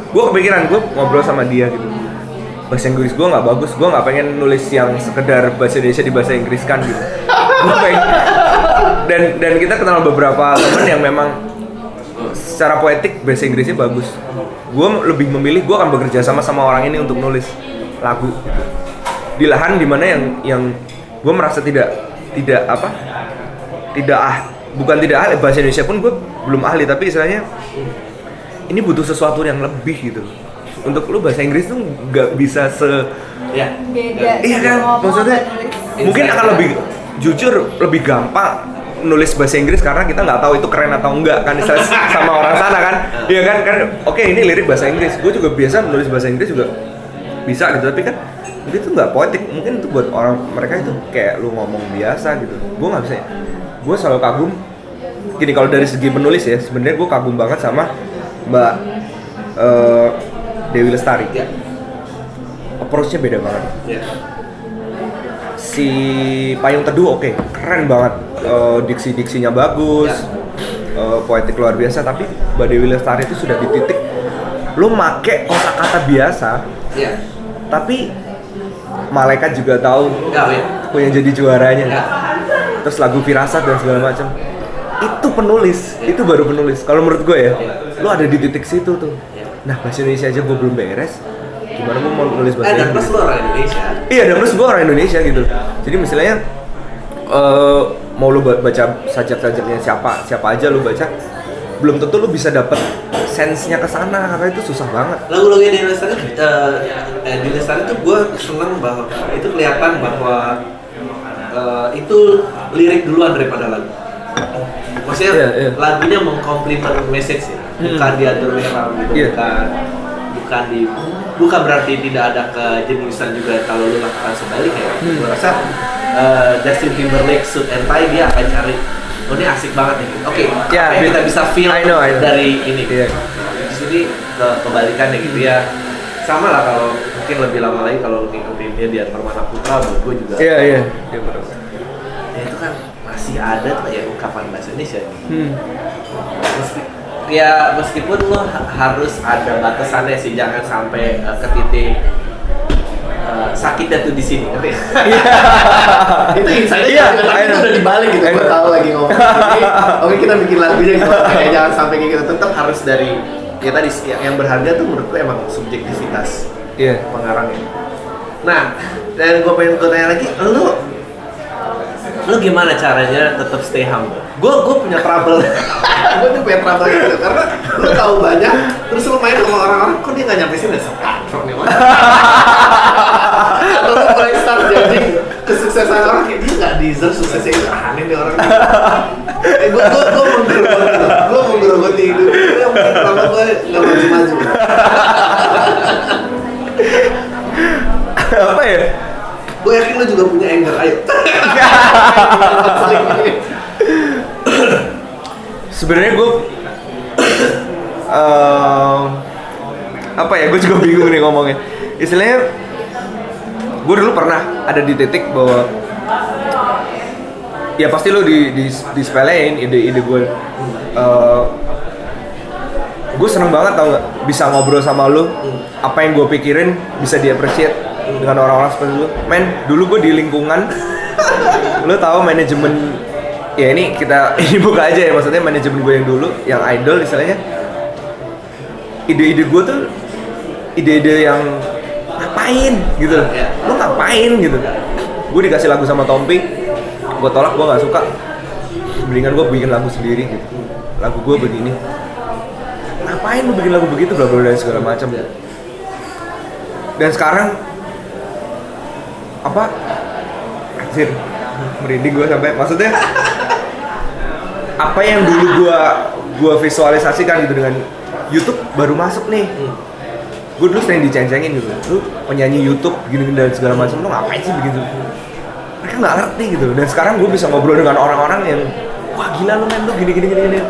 gue kepikiran gue ngobrol sama dia gitu. Bahasa Inggris gue nggak bagus, gue nggak pengen nulis yang sekedar bahasa Indonesia di bahasa Inggris kan gitu. Gue pengen dan dan kita kenal beberapa teman yang memang secara poetik bahasa Inggrisnya bagus. Gue lebih memilih gue akan bekerja sama sama orang ini untuk nulis lagu. Di lahan di mana yang yang gue merasa tidak tidak apa tidak ah bukan tidak ahli bahasa Indonesia pun gue belum ahli tapi istilahnya ini butuh sesuatu yang lebih gitu. Untuk lu bahasa Inggris tuh nggak bisa se ya. Beda iya kan? maksudnya mungkin akan lebih jujur lebih gampang nulis bahasa Inggris karena kita nggak tahu itu keren atau enggak kan sama orang sana kan. Iya kan? Kan oke ini lirik bahasa Inggris. Gue juga biasa nulis bahasa Inggris juga bisa gitu tapi kan itu tuh nggak poetik. Mungkin itu buat orang mereka itu kayak lu ngomong biasa gitu. Gue nggak bisa gue selalu kagum. Gini kalau dari segi penulis ya sebenarnya gue kagum banget sama mbak eh, Dewi Lestari. Ya. Approach-nya beda banget. Ya si payung teduh oke keren banget. Eh, diksi-diksinya bagus eh, poetik luar biasa tapi Mbak Dewi Lestari itu sudah di titik lu make kosakata biasa ya. tapi malaikat juga tahu ya ya. yang jadi juaranya. Ya. Terus lagu firasat dan segala macam. Itu penulis itu baru penulis. Kalau menurut gue ya lu ada di titik situ tuh. Nah bahasa Indonesia aja gue belum beres gimana gue mau nulis bahasa eh dan plus lu orang Indonesia Iya, dan plus gue orang Indonesia gitu. Jadi misalnya eh, mau lu ba- baca sajak-sajaknya siapa, siapa aja lu baca, belum tentu lu bisa dapet sense-nya ke sana karena itu susah banget. lagu-lagu yang di Lestari eh, eh, di Lestari tuh gue seneng bahwa itu kelihatan bahwa itu lirik duluan daripada lagu maksudnya Iya, iya. lagunya mengkomplement message ya bukan di underground gitu Iya. bukan bukan di bukan berarti tidak ada kejeniusan juga kalau lu lakukan sebaliknya Hmm. gue rasa eh, Justin Timberlake suit and tie dia akan cari oh ini asik banget nih oke Ya, apa yang kita bisa feel I know, I know. dari ini Iya. di sini ke kebalikannya gitu ya sama lah kalau mungkin lebih lama lagi kalau ngikutin dia di Permana Putra buat gue juga Iya, iya. Iya, betul. ya itu kan masih ada tuh ya ungkapan bahasa Indonesia Hmm. Meski, ya meskipun lo ha- harus ada batasannya sih jangan sampai eh, ke titik eh, sakitnya tuh di sini. Ngerti? itu insightnya Iya, itu udah dibalik gitu gue tahu lagi ngomong. Jadi, oke kita bikin lagunya gitu. Kayak jangan sampai kayak gitu. Tetap harus dari ya tadi yang, yang berharga tuh menurut gue emang subjektivitas Iya. pengarangnya. Nah, dan gue pengen gue tanya lagi, lu lu gimana caranya tetap stay humble? Gue gue punya trouble, gue tuh punya trouble gitu karena lu tahu banyak, terus lu main sama orang-orang, kok dia nggak nyampe sini sekatrok nih Mas. Atau lu mulai start jadi kesuksesan orang kayak dia nggak deserve suksesnya itu aneh nih orang. Eh, gue gue gue menggerogoti, gue menggerogoti hidup. Ya mungkin kenapa gue nggak maju-maju. Apa ya? Gue yakin lo juga punya anger, ayo. Sebenarnya gue em, apa ya? Gue juga bingung nih ngomongnya. Istilahnya gue dulu pernah ada di titik bahwa ya pasti lo di di disepelein ide-ide gue. Eh, gue seneng banget tau gak bisa ngobrol sama lo apa yang gue pikirin bisa di-appreciate dengan orang-orang seperti lu. Men dulu gue di lingkungan. Lo tahu manajemen ya ini kita ini buka aja ya maksudnya manajemen gue yang dulu yang idol istilahnya. Ide-ide gue tuh ide-ide yang ngapain gitu. Loh lo ngapain gitu. Gue dikasih lagu sama Tompi gue tolak gue nggak suka. Mendingan gue bikin lagu sendiri gitu. Lagu gue begini. Ngapain lu bikin lagu begitu bla bla dan segala macam. Dan sekarang apa? Anjir. Merinding gue sampai. Maksudnya apa yang dulu gue gue visualisasikan gitu dengan YouTube baru masuk nih. Hmm. gue dulu sering diceng-cengin gitu. Lu penyanyi YouTube gini dan segala macam lu ngapain sih begitu? Mereka nggak ngerti gitu. Dan sekarang gue bisa ngobrol dengan orang-orang yang wah gila lu men lu gini gini gini, gini.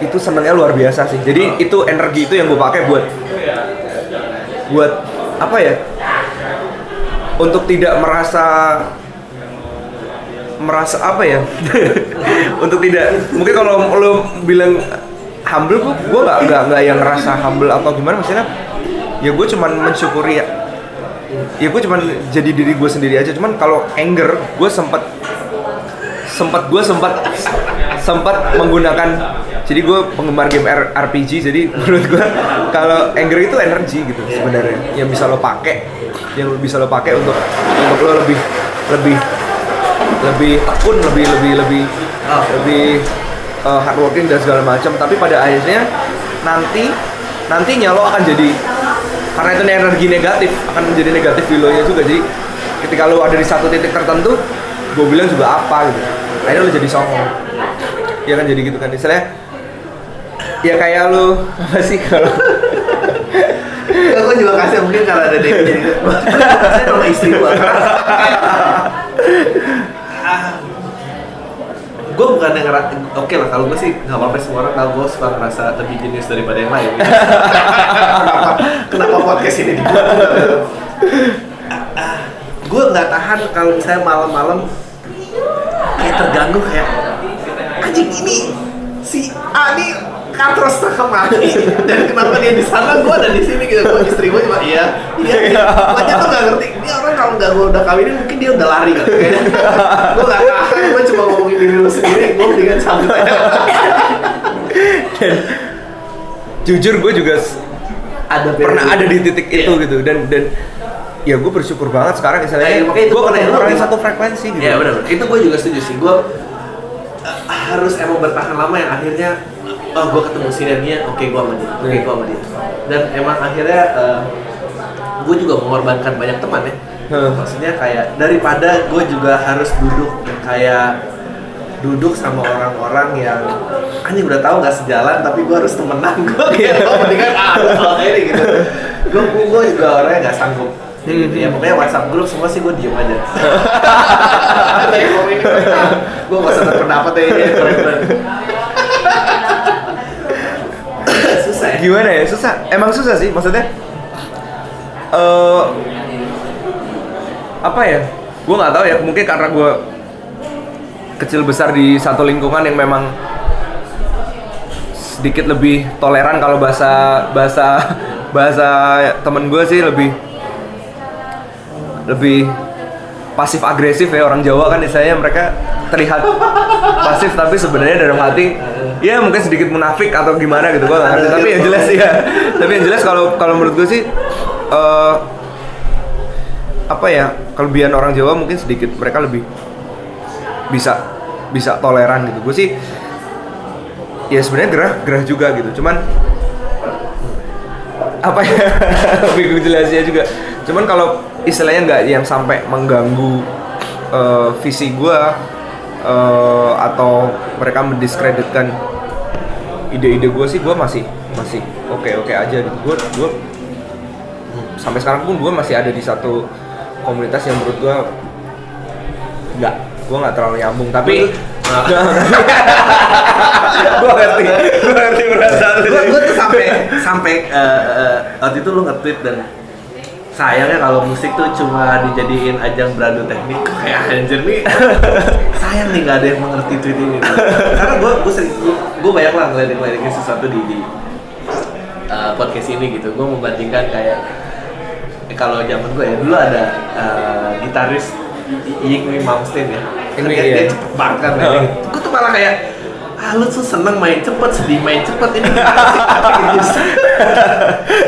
itu senengnya luar biasa sih. Jadi itu energi itu yang gue pakai buat buat apa ya untuk tidak merasa merasa apa ya? Untuk tidak mungkin kalau lo bilang humble gue gue nggak nggak nggak yang ngerasa humble atau gimana maksudnya ya gue cuman mensyukuri ya. Ya gue cuman jadi diri gue sendiri aja cuman kalau anger gue sempat sempat gue sempat sempat menggunakan jadi gue penggemar game RPG jadi menurut gue kalau anger itu energi gitu sebenarnya yang bisa lo pakai yang bisa lo pakai untuk untuk lo lebih lebih lebih tekun lebih lebih lebih Oh. lebih uh, hardworking dan segala macam. Tapi pada akhirnya nanti nantinya lo akan jadi karena itu energi negatif akan menjadi negatif di lo nya juga. Jadi ketika lo ada di satu titik tertentu gue bilang juga apa gitu. Akhirnya lo jadi songong. Ya kan jadi gitu kan. Istilahnya ya kayak lo apa sih kalau Enggak, gue juga kasih mungkin karena ada Dewi jadi Saya nama istri gue Gue bukan yang ngerasa, oke lah kalau gue sih nggak apa-apa semua orang kalau gue suka ngerasa lebih jenius daripada yang lain. Kenapa, kenapa podcast ini dibuat? Gue nggak tahan kalau misalnya malam-malam kayak terganggu kayak anjing ini si A nih katros setengah mati dan kenapa dia di sana? Gue ada di sini gitu. Gue istri gue cuma iya iya makanya tuh nggak ngerti. Ini orang kalau nggak gue udah kawinin mungkin dia udah lari kan gue nggak tahan gue cuma ngomongin diri lu sendiri. Gue mendingan sambut aja jujur gue juga ada pernah ada di titik Iya. itu gitu. Dan dan ya gue bersyukur banget sekarang Eh, istilahnya makanya itu gue pernah ketemu orang yang satu frekuensi gitu. Iya benar. Itu gue juga setuju sih. Gue uh, harus emang bertahan lama yang akhirnya oh gue ketemu si Dania, oke gue sama dia, oke Iya. gue sama dia. Dan emang akhirnya gue juga mengorbankan banyak teman ya. Hmm. Maksudnya kayak daripada gue juga harus duduk kayak duduk sama orang-orang yang anjing udah tahu nggak sejalan tapi gue harus temenan gue kayak oh mendingan ah selesai ini gitu gue gue juga orangnya nggak sanggup Hmm. ya pokoknya WhatsApp grup semua sih gue diem aja gue gak usah berpendapat ya ini keren keren susah ya gimana ya? Susah. Emang susah sih maksudnya eh apa ya? Gue nggak tahu ya mungkin karena gue kecil besar di satu lingkungan yang memang sedikit lebih toleran kalau bahasa bahasa bahasa temen gue sih lebih lebih pasif agresif ya orang Jawa kan istilahnya mereka terlihat pasif tapi sebenarnya dalam hati ya mungkin sedikit munafik atau gimana gitu gue nggak ngerti. Tapi yang jelas ya tapi yang jelas kalau kalau menurut gue sih eh, apa ya kelebihan orang Jawa mungkin sedikit. Mereka lebih bisa bisa toleran gitu. Gue sih ya sebenarnya gerah gerah juga gitu. Cuman apa ya bingung jelasnya juga. Cuman kalau istilahnya nggak yang sampai mengganggu eh, visi gua eh, atau mereka mendiskreditkan ide-ide gue sih gue masih masih oke oke aja gitu. Gue gue sampai sekarang pun gue masih ada di satu komunitas yang menurut gue nggak gue nggak terlalu nyambung. Tapi gue ngerti gue ngerti perasaan gue tuh sampai sampai eh, eh, waktu itu lu nge-tweet dan sayangnya kalau musik tuh cuma dijadiin ajang beradu teknik kayak anjir nih. Sayang nih nggak ada yang mengerti tweet ini. Karena gue gue sering gue banyak lah ngeliatin-ngeliatin sesuatu di, di eh, podcast ini gitu. Gue membandingkan kayak eh, kalau zaman gue ya dulu ada eh, gitaris Yingwi Malmsteen ya. Yingwi, dia, iya. dia cepet banget kan Oh. gue tuh malah kayak ah lu tuh seneng main cepet sedih main cepet ini. Justru,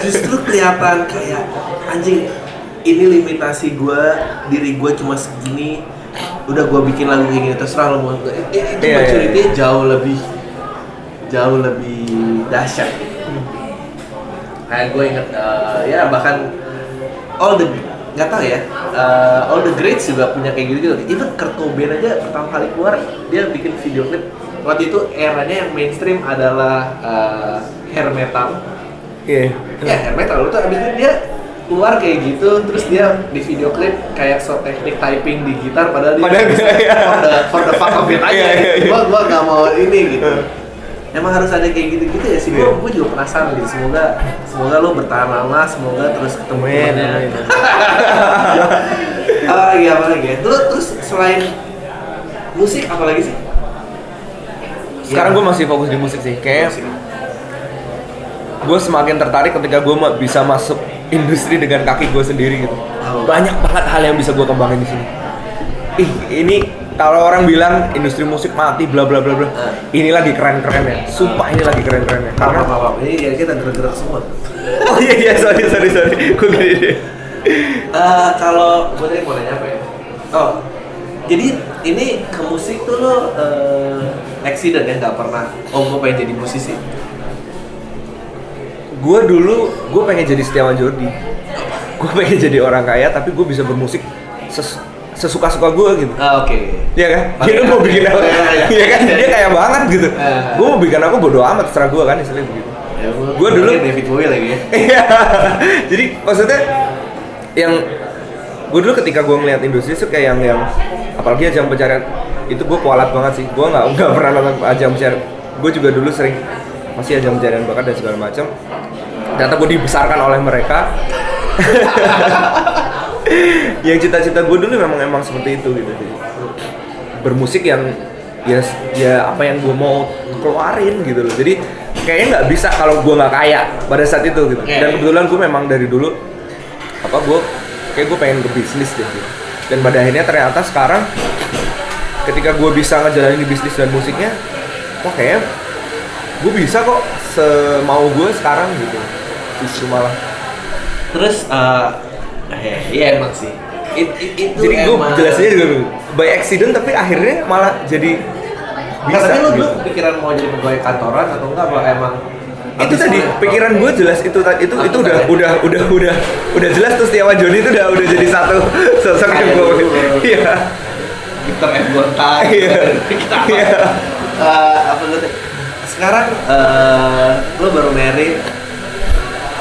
justru kelihatan kayak anjing ini limitasi gue diri gue cuma segini udah gue bikin lagu kayak gini terserah lo mau itu Iya, iya, maturity jauh lebih jauh lebih dahsyat. Kayak gue inget eh, ya bahkan all the nggak tahu ya uh, all the greats juga punya kayak gitu gitu even Kurt Cobain aja pertama kali keluar dia bikin video klip. Waktu itu eranya yang mainstream adalah uh, hair metal. Iya. ya hair metal. Itu abis itu dia keluar kayak gitu terus dia di video klip kayak so teknik typing di gitar padahal dia Padahal iya. for the for the fuck of it aja. Iya, iya, iya. gua gua gak mau ini gitu emang harus ada kayak gitu-gitu ya sih gua Iya. gua juga penasaran gitu semoga semoga lo bertahan lama semoga terus ketemu amin. apa lagi apa lagi ya terus terus selain musik apa lagi sih Sekarang Ya. gue masih fokus di musik sih. Kayak gue semakin tertarik ketika gue bisa masuk industri dengan kaki gue sendiri gitu. Oh. Banyak banget hal yang bisa gue kembangin di sini. Ih, ini kalau orang bilang industri musik mati bla bla bla bla. Ah. Ini lagi keren-keren ya. Sumpah ini lagi keren-keren ya. Karena apa apa ini ya kita gerak-gerak semua. Oh iya iya sorry sorry sorry. Gue gini deh. Eh, kalau gue tadi mau nanya apa ya? Oh, jadi ini ke musik tuh lo eh, accident ya nggak pernah. Oh, gue pengen jadi musisi. Gue dulu gue pengen jadi Setiawan Jordi. Gue pengen jadi orang kaya tapi gue bisa bermusik ses- sesuka-suka gue gitu. Ah, oke. Iya kan? Oke, Dia mau bikin apa? Iya, iya. Iya kan? Dia kayak banget gitu. Eh. Gue mau bikin apa bodo amat terserah gue kan istilahnya begitu. Ya, Gua dulu- David Bowie lagi ya. Iya. Jadi maksudnya yang gue dulu ketika gue ngeliat industri itu kayak yang yang apalagi ajang pencarian itu gue kualat banget sih. Gue nggak nggak pernah nonton ajang pencarian. Gue juga dulu sering masih ajang pencarian bakat dan segala macam. Ternyata gue dibesarkan oleh mereka. yang cita-cita gue dulu memang emang seperti itu gitu. Jadi, bermusik yang ya ya apa yang gue mau keluarin gitu loh. Jadi kayaknya nggak bisa kalau gue nggak kaya pada saat itu gitu. Dan kebetulan gue memang dari dulu apa gue kayak gue pengen ke bisnis deh gitu. dan pada akhirnya ternyata sekarang ketika gue bisa ngejalanin bisnis dan musiknya wah kayaknya gue bisa kok semau gue sekarang gitu. Justru malah. Terus, eh, eh, iya emang sih. It, it- itu jadi gue jelasinnya juga dulu by accident tapi akhirnya malah jadi Nggak, tapi lu gitu. dulu kepikiran mau jadi pegawai kantoran atau enggak apa emang itu tadi pikiran gue jelas itu itu itu udah udah udah udah udah jelas tuh Setiawan Joni itu udah udah jadi satu sosok yang gue dulu. iya Victor F. Gonta Iya. kita apa Iya. Eh, apa lu tadi? sekarang eh, lo baru married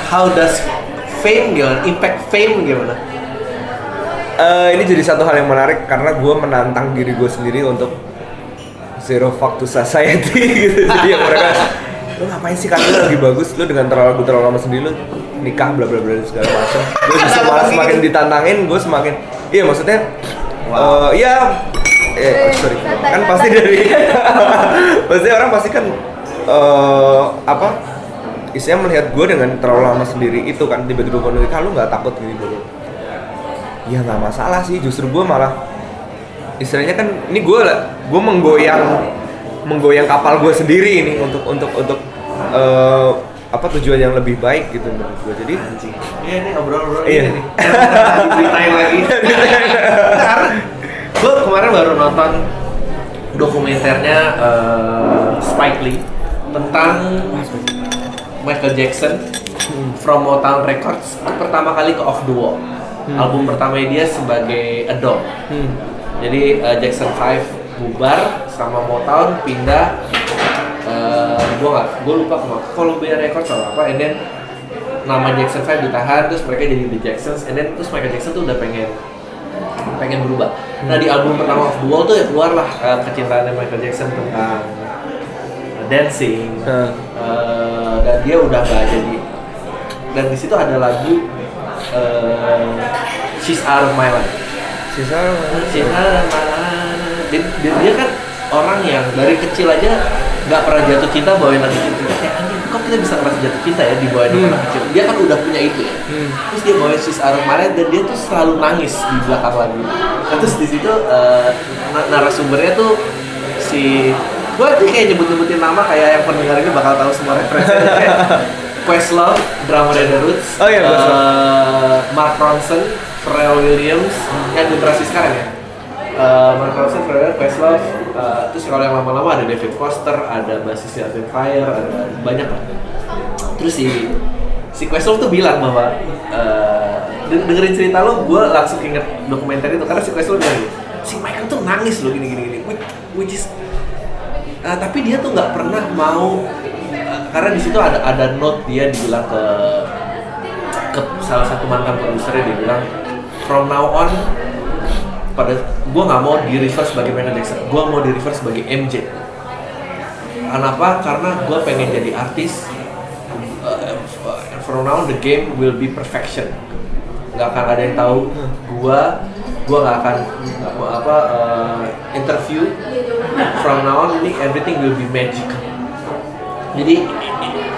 how does fame gimana impact fame gimana Eh, ini jadi satu hal yang menarik karena gue menantang diri gue sendiri untuk zero fuck to society gitu. Jadi yang mereka lu ngapain sih kan lu lagi bagus. Lu dengan terlalu terlalu lama sendiri lu nikah bla bla bla segala macam. Gue bisa Kenapa malah semakin gitu? ditantangin gue semakin iya maksudnya Wow. eh, ya eh oh, sorry. kan pasti dari pasti orang pasti kan eh apa istilahnya melihat gue dengan terlalu lama sendiri itu kan tiba-tiba gue lu nggak takut gini dulu ya nggak masalah sih. Justru gue malah istilahnya kan ini gue lah gue menggoyang menggoyang kapal gue sendiri ini untuk untuk untuk eh, apa tujuan yang lebih baik gitu menurut gue jadi anjing. Iya ini obrol-obrol Iya. ini nih. Ceritain lagi. Karena gue kemarin baru nonton dokumenternya eh, Spike Lee tentang Michael Jackson from Motown Records pertama kali ke Off the Wall. Album pertama dia sebagai adult hmm. jadi eh, Jackson 5 bubar sama Motown pindah eh gue nggak gue lupa ke mana Columbia Records atau apa and then nama Jackson 5 ditahan terus mereka jadi The Jacksons and then terus Michael Jackson tuh udah pengen pengen berubah. Nah di album pertama of the Wall tuh ya keluarlah eh, kecintaannya Michael Jackson tentang dancing Nah, Eh, dan dia udah gak jadi. Dan di situ ada lagu eh, She's Out of My Life. Sisa She's Out of My Life. Dia, dia, dia kan orang yang dari kecil aja nggak pernah jatuh cinta bawain lagu cinta kayak anjing kok kita bisa ngerasa jatuh cinta ya dibawain Hmm. anak kecil? Dia kan udah punya itu ya. Hmm. terus dia bawain She's Out of My Life dan dia tuh selalu nangis di belakang lagu. Nah, terus di situ eh, na- narasumbernya tuh si gue kayak nyebut-nyebutin nama kayak yang pendengar ini bakal tahu semua referensinya kayak Questlove, drummer The Roots, Oh iya, Questlove. eh, Mark Ronson, Pharrell Williams, yang generasi sekarang ya. Eh, Mark Ronson, Pharrell, Questlove, eh, terus kalau yang lama-lama ada David Foster, ada basisnya Arcade Fire, ada banyak lah. Terus si si Questlove tuh bilang bahwa deng- dengerin cerita lo gue langsung inget dokumenter itu karena si Quest lo bilang si Michael tuh nangis loh gini gini gini which, which is uh, tapi dia tuh nggak pernah mau karena di situ ada ada note dia dibilang ke ke salah satu mantan produsernya dia bilang from now on pada gue nggak mau di reverse sebagai Michael Jackson gue mau di reverse sebagai MJ kenapa? Karena gue pengen jadi artis uh, from now on the game will be perfection nggak akan ada yang tahu gue gue nggak akan apa, apa uh, interview from now on. Ini everything will be magic. Jadi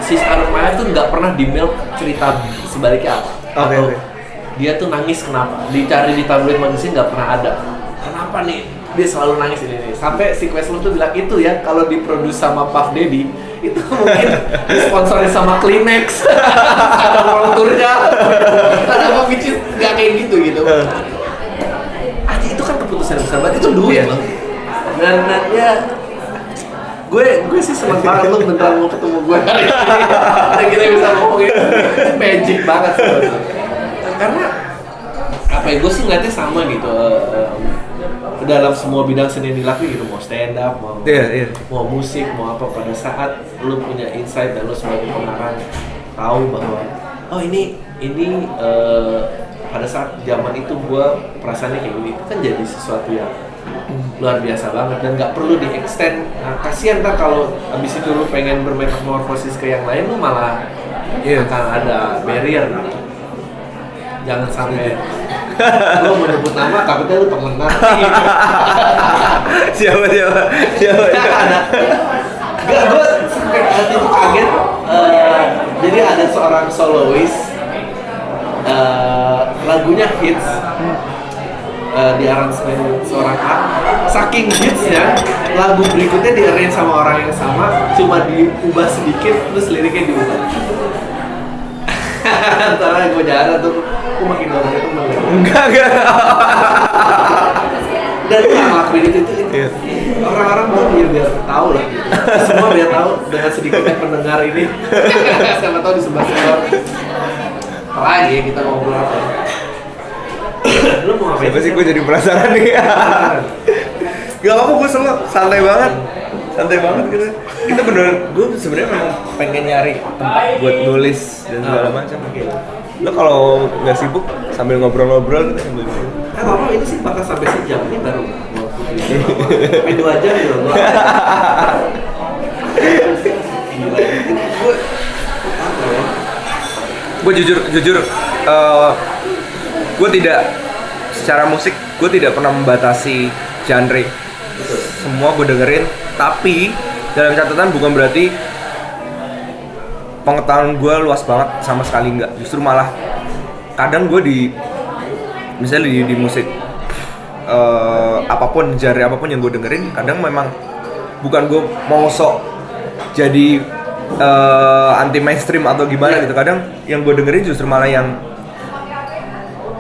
sis Life tuh nggak pernah di mail cerita sebaliknya apa. Oke, Atau oke. dia tuh nangis kenapa? Dicari di tabloid magazine nggak pernah ada. Kenapa nih dia selalu nangis ini nih sampai si Questlove tuh bilang itu ya kalau diproduksi sama Puff Daddy itu mungkin disponsori sama Kleenex ada world tournya ada apa which nggak kayak gitu gitu. Aja itu kan keputusan besar banget. Itu duit Iya. loh dan, dan ya gue gue sih seneng banget lu beneran mau ketemu gue hari ini. Dan kita bisa ngomongin. Magic banget sebetulnya karena apa ya gue sih ngeliatnya sama gitu eh, eh, dalam semua bidang seni yang dilakuin gitu mau stand up mau Iya, iya. mau musik mau apa pada saat lu punya insight dan lu sebagai pengarang tahu bahwa oh ini ini eh, pada saat zaman itu gua perasaannya kayak gini itu kan jadi sesuatu yang luar biasa banget dan nggak perlu di extend nah, kasihan ntar kalau abis itu lu pengen bermetamorfosis ke yang lain lu malah Iya. akan ada barrier gitu. jangan sampai lu mau nyebut nama takutnya lu temen nanti siapa siapa siapa ada. Gak, gue saat itu kaget. eh, jadi ada seorang soloist, eh, lagunya hits, eh, di aransemen seorang A. Saking hitsnya, lagu berikutnya di arrange sama orang yang sama, cuma diubah sedikit, terus liriknya diubah. Antara gue jalan tuh, gue makin dorong itu melihat enggak enggak. Dan nggak ngelakuin itu itu, itu. Iya. orang-orang tuh biar biar tahu lah. Gitu. semua biar tahu dengan sedikitnya pendengar ini. Siapa tahu di sebelah sebelah lagi ya kita ngobrol apa ya? lu mau ngapain? Siapa sih gue jadi penasaran nih? Gak apa-apa gue selalu santai banget. Santai banget gitu. Kita beneran, gue sebenarnya memang pengen nyari tempat buat nulis dan segala macam Lo kalau nggak sibuk sambil ngobrol-ngobrol gitu sambil Eh, apa ini sih bakal sampai sejam ini baru sampai dua jam gua. Gila, gue ya? Gue jujur, jujur eh, Gue tidak Secara musik, gue tidak pernah membatasi genre Semua gue dengerin Tapi dalam catatan bukan berarti pengetahuan gue luas banget sama sekali nggak. Justru malah kadang gue di misalnya di, di musik eh, apa pun genre apa pun yang gue dengerin kadang memang bukan gue mau sok jadi eh, anti mainstream atau gimana gitu. Kadang yang gue dengerin justru malah yang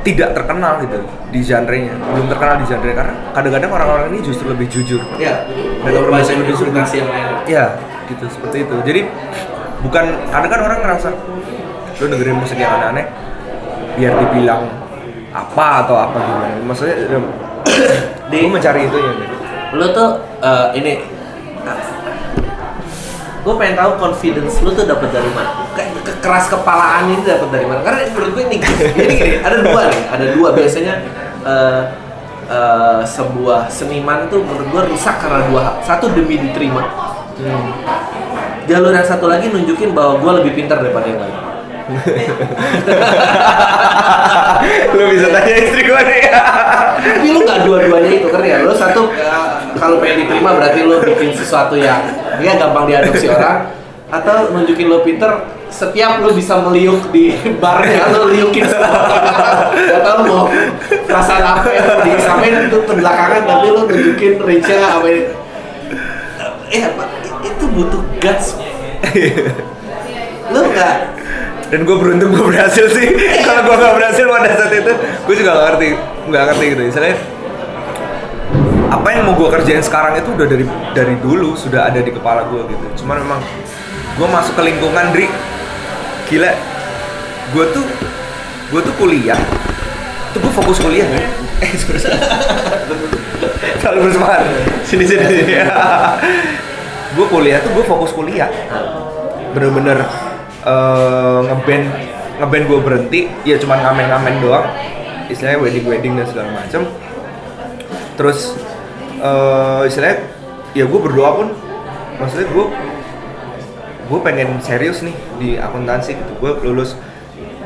tidak terkenal gitu di genre-nya. Belum terkenal di genre karena kadang-kadang orang-orang ini justru lebih jujur. Ya, Dan dan orang bisa interpretasi yang lain. ya gitu seperti itu. Jadi bukan kadang kan orang ngerasa lo dengerin musik yang aneh-aneh biar dibilang apa atau apa gimana. Maksudnya Di- gue mencari itu ya. Lu tuh eh, ini gue pengen tahu confidence lu tuh dapat dari mana? Kayak kekeras kepalaan ini dapat dari mana? Karena menurut gue ini ini gini ada dua nih ada dua. Biasanya eh, eh, sebuah seniman tuh menurut gue rusak karena dua hal. Satu demi diterima jalur yang satu lagi nunjukin bahwa gue lebih pintar daripada yang lain. Lo bisa tanya istri gue nih. Tapi lu nggak dua-duanya itu kan ya? Lu satu kalau pengen diterima berarti lu bikin sesuatu yang ya gampang diadopsi orang. Atau nunjukin lu pinter setiap lu bisa meliuk di barnya lu liukin semua. Atau lu mau perasaan apa yang mau disampaikan itu terbelakangan tapi lu nunjukin reach-nya apa ini eh apa butuh guts. Lu nggak? Dan gue beruntung gue berhasil sih. Kalau gue nggak berhasil pada saat itu gue juga nggak ngerti nggak ngerti gitu. Misalnya apa yang mau gue kerjain sekarang itu udah dari dari dulu sudah ada di kepala gue gitu. Cuman memang gue masuk ke lingkungan Dri. Gila. Gue tuh gue tuh kuliah. Tuh gue fokus kuliah kan eh sorry. Terlalu bersemangat. Sini sini sini gue kuliah tuh gue fokus kuliah. Bener-bener eh, ngeband ngeband gue berhenti ya cuman ngamen-ngamen doang. Istilahnya wedding wedding dan segala macem. Terus eh istilahnya ya gue berdoa pun. Maksudnya gue gue pengen serius nih di akuntansi gitu. Gue lulus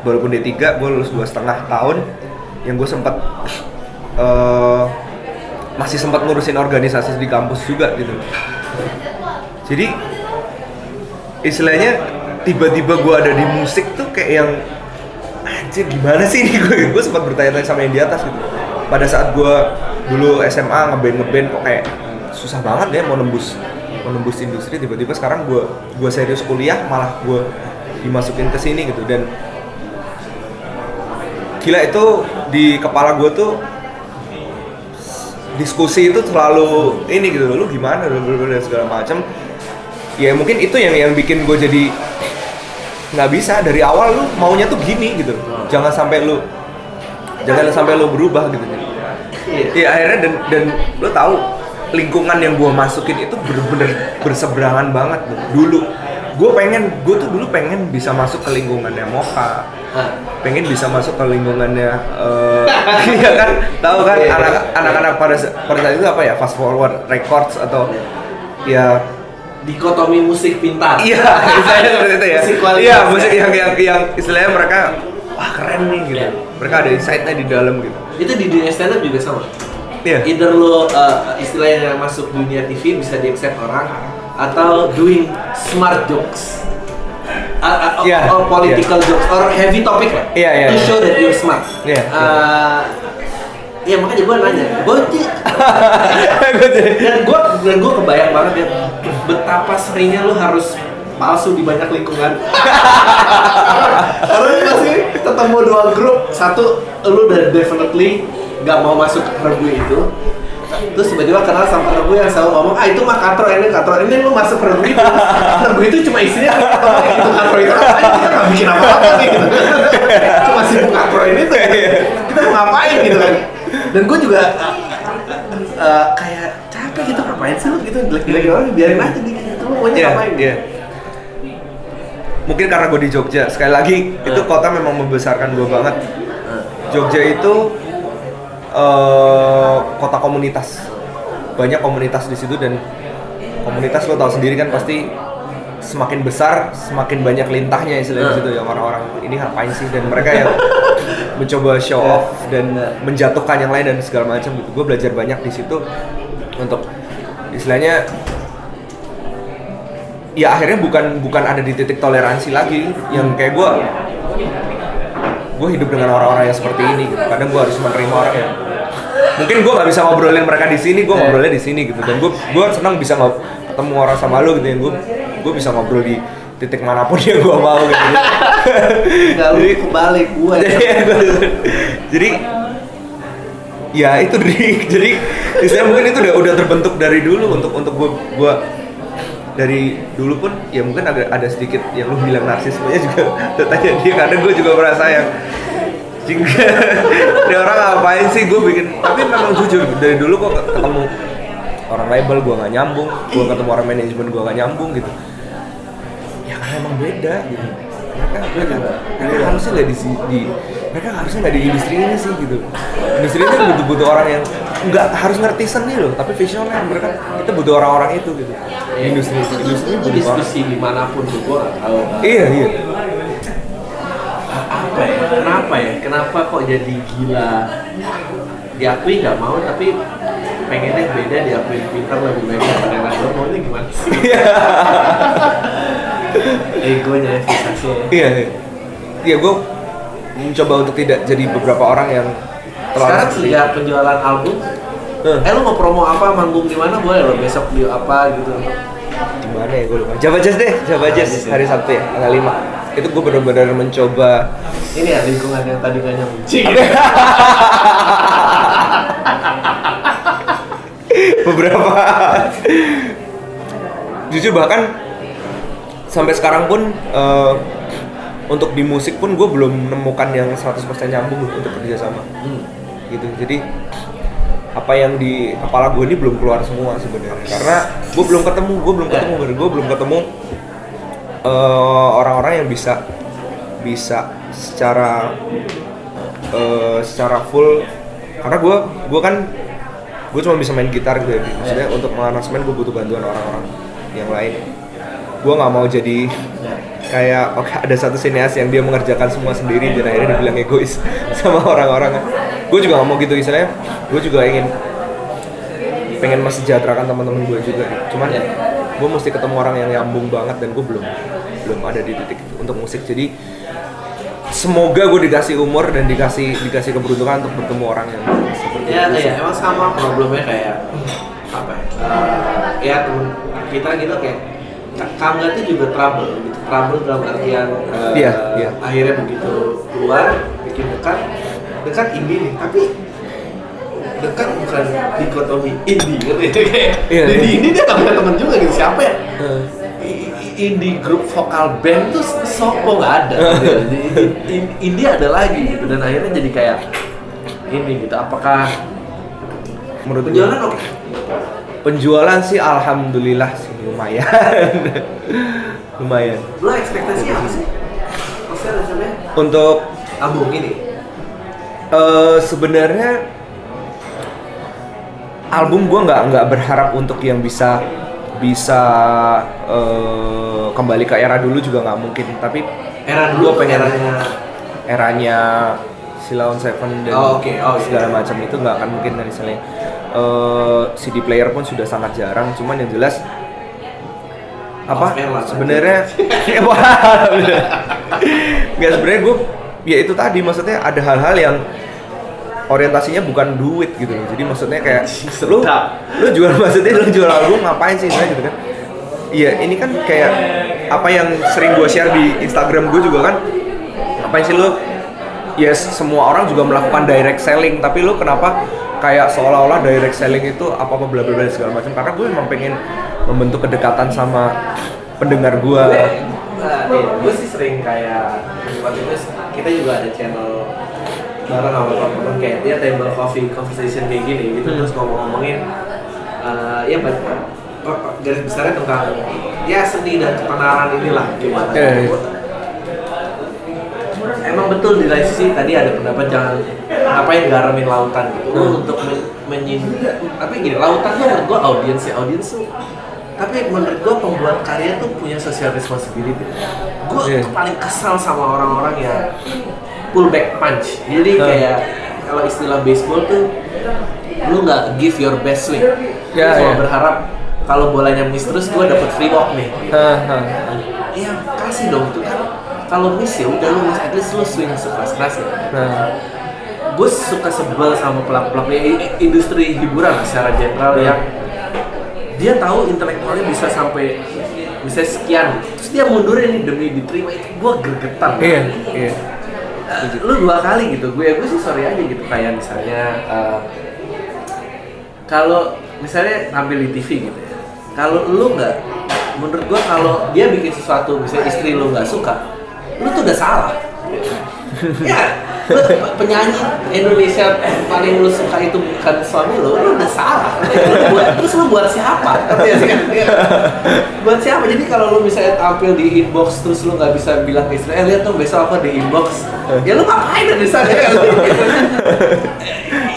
walaupun D3 gue lulus dua setengah tahun. Yang gue sempat eh masih sempat ngurusin organisasi di kampus juga gitu jadi istilahnya tiba-tiba gue ada di musik tuh kayak yang anjir gimana sih ini? Gue gue sempat bertanya-tanya sama yang di atas gitu. Pada saat gue dulu SMA ngeband ngeband kok kayak susah banget ya mau nembus mau nembus industri tiba-tiba sekarang gue gue serius kuliah malah gue dimasukin ke sini gitu. Dan gila itu di kepala gue tuh diskusi itu selalu ini gitu. Lu gimana? dan segala macam ya mungkin itu yang yang bikin gue jadi nggak bisa. Dari awal lu maunya tuh gini gitu. Jangan sampai lu jangan sampai lu berubah gitu. Iya. Akhirnya dan dan lu tahu lingkungan yang gue masukin itu bener-bener berseberangan banget loh. dulu gue pengen gue tuh dulu pengen bisa masuk ke lingkungannya Moka pengen bisa masuk ke lingkungannya eh iya kan? Tahu kan? Iya. anak anak-anak pada pada saat itu apa ya? Fast forward records atau ya dikotomi musik pintar Iya, istilahnya seperti itu ya. Musik kualitas Iya, ya. musik yang yang yang istilahnya mereka wah keren nih gitu. Iya. Mereka ada insight-nya di dalam gitu. itu di dunia stand up juga sama Iya. either lo uh, istilahnya yang masuk dunia TV bisa di accept orang atau doing smart jokes Uh, uh, Iya, or political jokes or heavy topic lah Iya, iya, to iya. show that you're smart Iya, Uh, Iya makanya gue nanya, gue jadi dan gue dan gue kebayang banget ya betapa seringnya lu harus palsu di banyak lingkungan. Karena pasti ketemu dua grup, satu lu udah definitely nggak mau masuk ke regu itu. Terus tiba-tiba kenal sama regu yang selalu ngomong, ah itu mah katro ini katro ini lu masuk regu itu. Regu itu cuma isinya katro itu katro itu kita nggak bikin apa-apa nih gitu. Cuma sibuk katro ini tuh. Mau ngapain gitu kan? Dan gue juga eh, kayak capek gitu ngapain sih lu gitu jelek-jelekin orang biarin aja gitu lu maunya Iya, ngapain iya. Mungkin karena gue di Jogja. Sekali lagi, itu kota memang membesarkan gue banget. Jogja itu eh, kota komunitas. Banyak komunitas di situ dan komunitas lo tahu sendiri kan pasti semakin besar semakin banyak lintahnya istilahnya di Hmm. situ yang orang-orang ini ngapain sih dan mereka yang mencoba show off dan menjatuhkan yang lain dan segala macam gitu. Gue belajar banyak di situ untuk istilahnya ya akhirnya bukan bukan ada di titik toleransi lagi yang kayak gue gue hidup dengan orang-orang yang seperti ini gitu. Kadang gue harus menerima orang yang mungkin gue nggak bisa ngobrolin mereka di sini gue ngobrolnya di sini gitu. Dan gue gue senang bisa ngob- ketemu orang sama lu gitu. Yang gue gue bisa ngobrol di titik mana pun yang gue mau gitu. Enggak lu Jadi- kebalik gua ya. jadi ya itu dari jadi istilahnya mungkin itu udah udah terbentuk dari dulu untuk untuk gua gua dari dulu pun ya mungkin ada ada sedikit yang lu bilang narsismenya juga tanya dia kadang gue juga merasa yang jingga ini orang ngapain sih gue bikin? Tapi memang jujur dari dulu kok ketemu orang label gue nggak nyambung. Gue ketemu orang manajemen gue nggak nyambung gitu karena emang beda gitu. Mereka mereka, mereka harusnya nggak di, di mereka harusnya nggak di industri ini sih gitu. Industri ini butuh butuh orang yang nggak harus ngerti seni loh tapi visioner. Mereka kita butuh orang-orang itu gitu. Di industri itu, industri itu banget. diskusi di mana pun tuh gua nggak tahu iya iya. Apa ya? Kenapa ya? Kenapa kok jadi gila? Diakui nggak mau tapi pengennya beda diakui. Pintar lebih baik daripada lain Lo maunya gimana sih egonya ya fiksasinya ya. iya iya. Iya gue mencoba untuk tidak jadi beberapa orang yang terlalu sekarang sejak penjualan album. Eh, eh lu mau promo apa? Manggung di mana? Boleh lo besok di apa gitu. Di mana ya? Gue lupa. Java Jazz deh Java Jazz hari Sabtu ya tanggal 5 itu gue benar-benar mencoba. Ini ya lingkungan yang tadi gak nyambung. Beberapa jujur bahkan sampai sekarang pun eh, untuk di musik pun gue belum menemukan yang 100% nyambung untuk kerja sama. Hmm. gitu. Jadi apa yang di kepala gue ini belum keluar semua sebenarnya. Karena gue belum ketemu gue belum ketemu bener gue belum ketemu eh, orang-orang yang bisa bisa secara eh, secara full. Karena gue gue kan gue cuma bisa main gitar gitu ya. Maksudnya untuk mengaransemen gue butuh bantuan orang-orang yang lain gue nggak mau jadi kayak oke ada satu sineas yang dia mengerjakan semua sendiri dan akhirnya dibilang egois sama orang-orang gue juga nggak mau gitu istilahnya gue juga ingin pengen mesejahterakan teman-teman gue juga cuman Ya. gue mesti ketemu orang yang nyambung banget dan gue belum belum ada di titik itu untuk musik jadi semoga gue dikasih umur dan dikasih dikasih keberuntungan untuk bertemu orang yang seperti ya itu. kayak emang sama problemnya kayak apa ya eh, ya temen kita gitu kayak Ka- Kamga itu juga trouble gitu. Trouble dalam artian eh, Iya, iya. akhirnya begitu keluar bikin dekat. Dekat indie nih tapi dekat bukan dikotomi indie gitu. Ya kayak Iya, di, iya. di indie dia nggak punya temen juga gitu siapa ya? Eh, i- indie grup vokal band tuh sopo nggak ada. Gitu. In- indie ada lagi gitu dan akhirnya jadi kayak ini gitu apakah menurut penjualan oke penjualan sih alhamdulillah sih lumayan. Lumayan. Lo ekspektasi apa sih? Untuk album ini? Eh sebenarnya album gue nggak nggak berharap untuk yang bisa bisa eh, kembali ke era dulu juga nggak mungkin. Tapi era Gua dulu pengen- eranya? eranya Silaun Seven dan Oh, oke. Oh, iya. segala macam itu nggak akan mungkin kan misalnya eh, CD player pun sudah sangat jarang cuman yang jelas apa sebenarnya ya nggak sebenarnya gue ya itu tadi maksudnya ada hal-hal yang orientasinya bukan duit gitu loh. Jadi maksudnya kayak lu lu jual maksudnya lu jual album ngapain sih sebenarnya gitu kan? Iya ini kan kayak apa yang sering gue share di Instagram gue juga kan ngapain sih lu? Ya semua orang juga melakukan direct selling tapi lu kenapa kayak seolah-olah direct selling itu apa apa bla bla bla segala macam. Karena gue memang pengen membentuk kedekatan sama pendengar gue gue sih sering kayak waktu itu kita juga ada channel bareng sama teman-teman kayak dia table coffee conversation kayak gini gitu. Hmm. terus ngomong-ngomongin eh, ya garis besarnya tentang ya seni dan ketenaran inilah gimana Eh, emang betul di lain sisi tadi ada pendapat jangan ngapain garamin lautan gitu Hmm. untuk men, menyin- tapi gini lautan tuh menurut gua audiens ya audiens tuh tapi menurut gua pembuat karya tuh punya social responsibility gua Iya. paling kesal sama orang-orang yang pullback punch jadi Hmm. kayak kalau istilah baseball tuh lu nggak give your best swing Ya, Lu cuma ya. berharap kalau bolanya miss terus gua dapet free walk nih ha, ha. Iya, kasih dong tuh kan. Kalau miss ya udah lu miss, at least lu swing sekeras kerasnya. Nah, Gue suka sebel sama pelaku-pelaku i- i- industri hiburan secara general Hmm. yang dia tahu intelektualnya bisa sampai bisa sekian, terus dia mundurin demi diterima itu gue gregetan. iya iya Eh, lu dua kali gitu, gue gue sih sorry aja gitu kayak misalnya eh, kalau misalnya tampil di TV gitu ya, kalau lu nggak, menurut gua kalau dia bikin sesuatu, misalnya istri lu nggak suka, lu tuh udah salah. ya, lu penyanyi Indonesia paling lu suka itu bukan suami lu, lu udah salah. Lu buat, terus lu buat siapa? Kan? Iya. buat siapa? Jadi kalau lu misalnya tampil di inbox terus lu nggak bisa bilang ke istri, eh lihat dong besok aku di inbox. Ya lu ngapain di sana?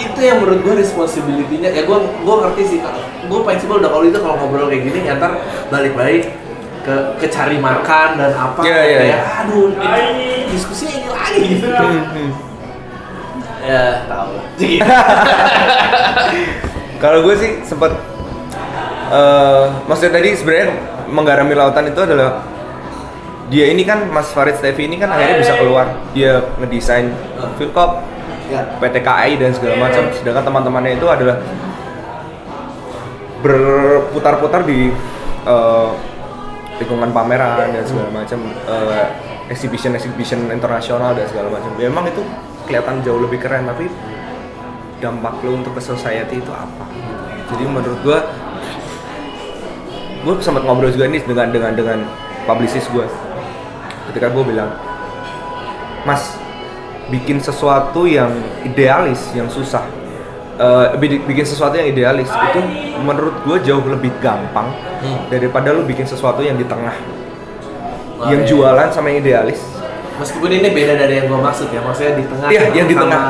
Itu yang menurut gue responsibility-nya ya gue gue ngerti sih gue prinsipal udah kalau itu kalau ngobrol kayak gini ya ntar balik-balik ke ke cari makan dan apa Iya, iya, kayak iya. aduh ini diskusinya ini lagi. Gitu Hmm, hmm. ya tahu lah. Kalau gue sih sempat eh maksudnya tadi sebenarnya menggarami lautan itu adalah dia ini kan Mas Farid Stevi ini kan akhirnya bisa keluar. Dia ngedesain Philcop, ya. PTKI dan segala macam. Sedangkan teman-temannya itu adalah berputar-putar di eh, lingkungan pameran dan segala macam eh, exhibition exhibition internasional dan segala macam. Ya, memang itu kelihatan jauh lebih keren tapi dampak lo untuk ke society itu apa? Jadi menurut gua gue sempat ngobrol juga nih dengan dengan dengan publicist gue ketika gue bilang mas bikin sesuatu yang idealis yang susah Bi- bikin sesuatu yang idealis itu menurut gue jauh lebih gampang Hmm. daripada lu bikin sesuatu yang di tengah Oh, yang iya. jualan sama yang idealis Meskipun ini beda dari yang gue maksud ya, maksudnya di tengah. Iya, yang di sama tengah.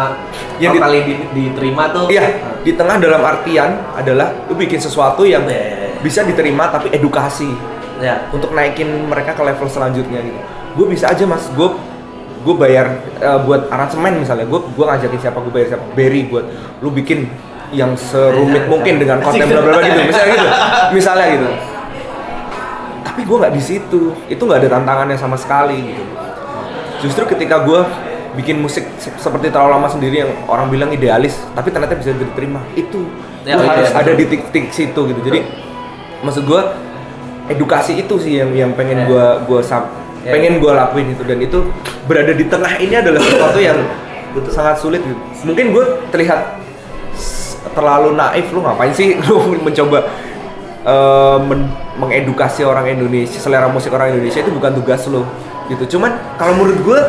Yang kali di- diterima tuh. Iya, di tengah dalam artian adalah lu bikin sesuatu yang Iya, iya, iya. bisa diterima tapi edukasi Ya. untuk naikin mereka ke level selanjutnya gitu. Gue bisa aja mas, gue gue bayar eh, buat aransemen misalnya, gue gue ngajakin siapa gue bayar siapa, Berry buat lu bikin yang serumit mungkin dengan konten bla bla bla gitu, misalnya gitu, misalnya gitu. Tapi gue nggak di situ, itu nggak ada tantangannya sama sekali gitu. Justru ketika gue bikin musik se- seperti terlalu lama sendiri yang orang bilang idealis, tapi ternyata bisa diterima, itu Ya, iya, harus ada di titik situ gitu. Jadi maksud gue edukasi itu sih yang yang pengen Ya. gue Ya. pengen gue lakuin itu. Dan itu berada di tengah ini adalah sesuatu yang sangat sulit gitu. Mungkin gue terlihat terlalu naif. Lu ngapain sih? Lu mencoba eh, men- mengedukasi orang Indonesia selera musik orang Indonesia itu bukan tugas lo gitu. Cuman kalau menurut gue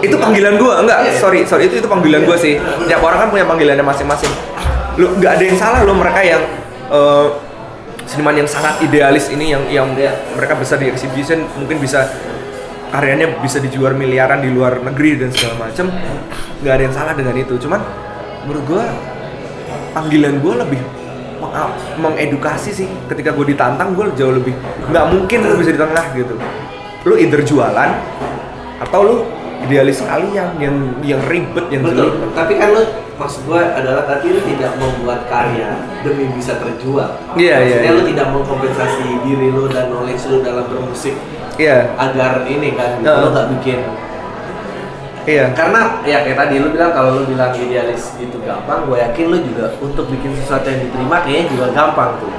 itu panggilan gue enggak Iya. sorry sorry. Itu itu panggilan gue sih. Tiap orang kan punya panggilannya masing-masing. Lu nggak ada yang salah lo mereka yang eh, seniman yang sangat idealis ini yang yang Iya. mereka bisa di exhibition mungkin bisa karyanya bisa dijual miliaran di luar negeri dan segala macam nggak ada yang salah dengan itu. Cuman menurut gue panggilan gue lebih meng- mengedukasi sih. Ketika gue ditantang gue jauh lebih nggak mungkin lu bisa di tengah gitu. Lu either jualan atau lu idealis sekalian yang yang ribet yang Betul. Tapi kan lu maksud gue adalah tadi lu tidak membuat karya demi bisa terjual. Iya, iya, Maksudnya iya. lu tidak mengkompensasi diri lu dan knowledge lu dalam bermusik iya agar ini kan gitu. Heeh. lu nggak bikin iya karena ya kayak tadi lu bilang kalau lu bilang idealis itu gampang, gue yakin lu juga untuk bikin sesuatu yang diterima kayaknya juga gampang tuh.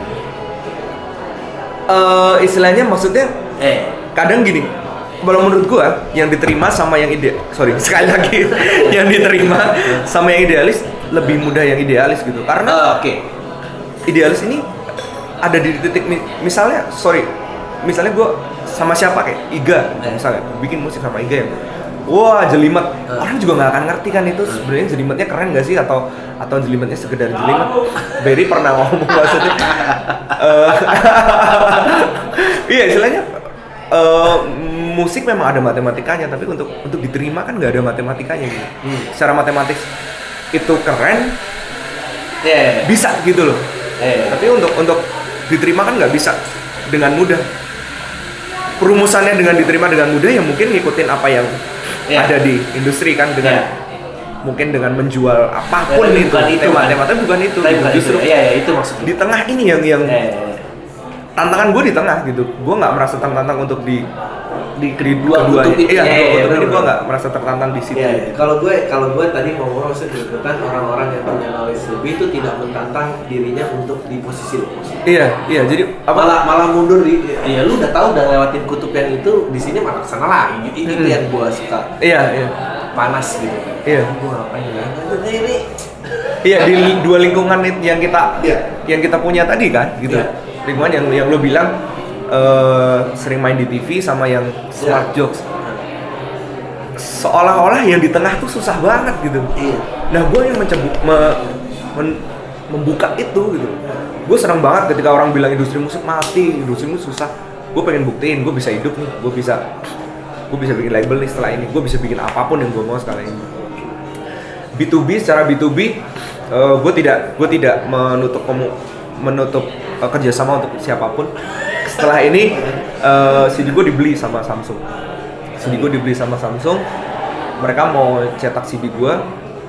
Eh, istilahnya maksudnya Eh, kadang gini kalau menurut gua yang diterima sama yang ide sorry sekali lagi. Yang diterima sama yang idealis lebih mudah yang idealis gitu. Karena eh, oke. idealis ini ada di titik mi- misalnya sorry misalnya gue sama siapa kayak Iga Eh. misalnya bikin musik sama Iga yang wah jelimet. Eh. orang juga nggak akan ngerti kan itu sebenarnya jelimetnya keren gak sih? Atau atau jelimetnya sekedar jelimet? Berry pernah ngomong maksudnya. Eh, iya istilahnya eh, musik memang ada matematikanya tapi untuk untuk diterima kan nggak ada matematikanya gitu Hmm. secara matematis itu keren Ya. bisa gitu loh Eh. tapi untuk untuk diterima kan nggak bisa dengan mudah perumusannya dengan diterima dengan mudah ya mungkin ngikutin apa yang Iya. ada di industri kan dengan Iya. mungkin dengan menjual apa pun Ya, itu bukan itu, tema kan? tema bukan itu Tapi bukan justru itu. Iya, ya, itu maksudnya. di tengah ini yang yang Eh, tantangan gue di tengah gitu gue nggak merasa tertantang untuk di di di dua keduanya kutub itu. iya Iya, iya, ini gue nggak merasa tertantang di situ Iya, iya. kalau gue kalau gue tadi mau ngomong gitu kan orang-orang yang punya knowledge lebih itu tidak mentantang dirinya untuk di posisi lo. iya iya jadi apa Malah malah mundur di ya lu udah tahu udah lewatin kutub yang itu di sini malah ke sana lagi. Itu Mm-mm. yang gue suka iya iya panas gitu. Iya. Gue ngapain ya? Ini ini Iya di dua lingkungan yang kita Iya. yang kita punya tadi kan gitu. Iya. Lingkungan yang yang lo bilang eh, sering main di TV sama yang smart Iya. jokes. Seolah-olah yang di tengah tuh susah banget gitu. Iya. Nah gue yang mencebu, me- men- membuka itu gitu. Gue senang banget ketika orang bilang industri musik mati, industri musik susah. Gue pengen buktiin, gue bisa hidup nih, gue bisa gue bisa bikin label nih setelah ini, gue bisa bikin apa pun yang gue mau sekarang ini. B2B secara B2B gue tidak gue tidak menutup menutup eh, kerjasama untuk siapa pun setelah ini eh, CD gue dibeli sama Samsung. CD gue dibeli sama Samsung. Mereka mau cetak CD gue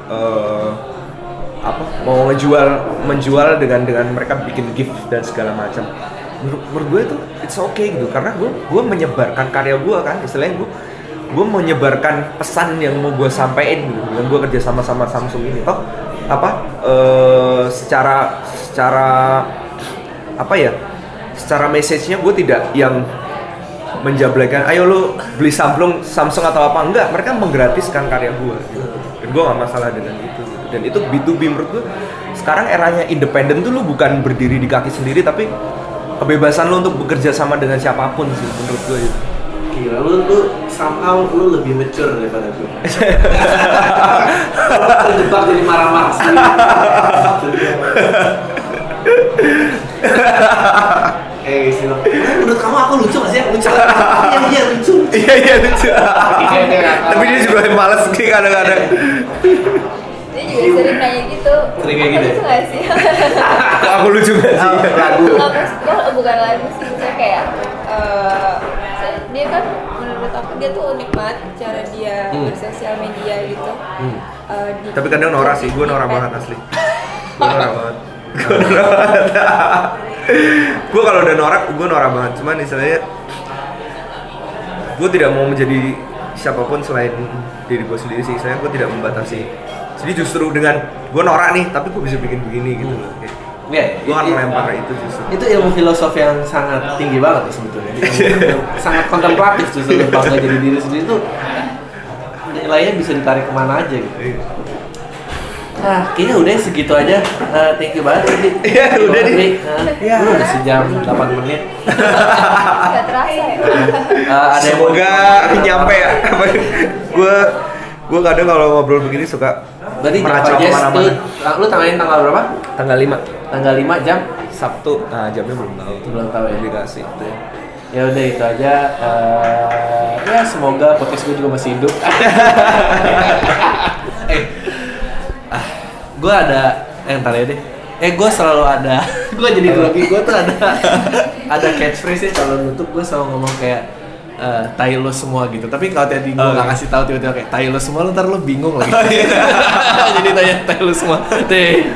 eh, apa mau ngejual menjual dengan dengan mereka bikin gift dan segala macam. Menurut, menurut gue itu it's okay gitu. Karena gue gue menyebarkan karya gue kan istilahnya gue gue menyebarkan pesan yang mau gue sampaikan gitu dengan gue kerja sama sama Samsung ini. Toh apa eh, secara secara apa ya secara message-nya gue tidak yang menjablaikan ayo lu beli Samsung Samsung atau apa enggak mereka menggratiskan karya gue gitu. dan gue gak masalah dengan itu gitu. dan itu B2B menurut gue sekarang eranya independen tuh lu bukan berdiri di kaki sendiri tapi kebebasan lu untuk bekerja sama dengan siapa pun sih menurut gue itu Oke. gila lu lu somehow lu lebih mature daripada gue terjebak jadi marah-marah sendiri eh sih menurut kamu aku lucu gak sih lucu iya iya lucu Iya iya lucu. Tapi dia juga males sih kadang-kadang. Dia juga sering nanya gitu. Sering kayak gitu ya? Lucu gak sih? Aku lucu gak sih? Lagu bukan lagu sih, misalnya kayak eh, dia kan menurut aku dia tuh unik banget cara dia Hmm. bersosial media gitu. Hmm. Eh, di- Tapi kadang norak sih, gue norak banget asli. Gue norak banget. Gue kalau udah norak, gue norak banget. Cuman istilahnya, gue tidak mau menjadi siapa pun selain diri gue sendiri sih. Saya gue tidak membatasi. Jadi justru dengan gue norak nih, tapi gue bisa bikin begini gitu loh. Kayak, Iya, gue akan i- melempar itu justru. itu ilmu filosofi yang sangat tinggi banget tuh sebetulnya sangat kontemplatif justru bangga jadi diri sendiri tuh nilainya bisa ditarik ke mana aja gitu Iya. Nah, kayaknya udah segitu aja. Eh, thank you banget Adi. Iya, udah, Di. Iya. Lu udah sejam 8 menit. Gak terasa ya? Eh, ada yang mau Semoga nyampe ya. Gue gue kadang kalau ngobrol begini suka Berarti meracau ke mana-mana. lu tanggalin tanggal berapa? Tanggal 5 Tanggal 5 jam? Sabtu. Nah jamnya belum tahu. Belum tahu ya. Dikasih. Ya udah itu aja. Eh, ya semoga podcast gue juga masih hidup. gue ada eh ntar ya deh. Eh gue selalu ada. gue jadi grogi. Gue tuh ada ada catchphrase kalau nutup gue selalu ngomong kayak eh, tai lo semua gitu. Tapi kalau tadi gue Oh, nggak iya. kasih tahu tiba-tiba kayak tai lo semua, lu ntar lo bingung lagi. jadi tanya tai lo semua. Teh.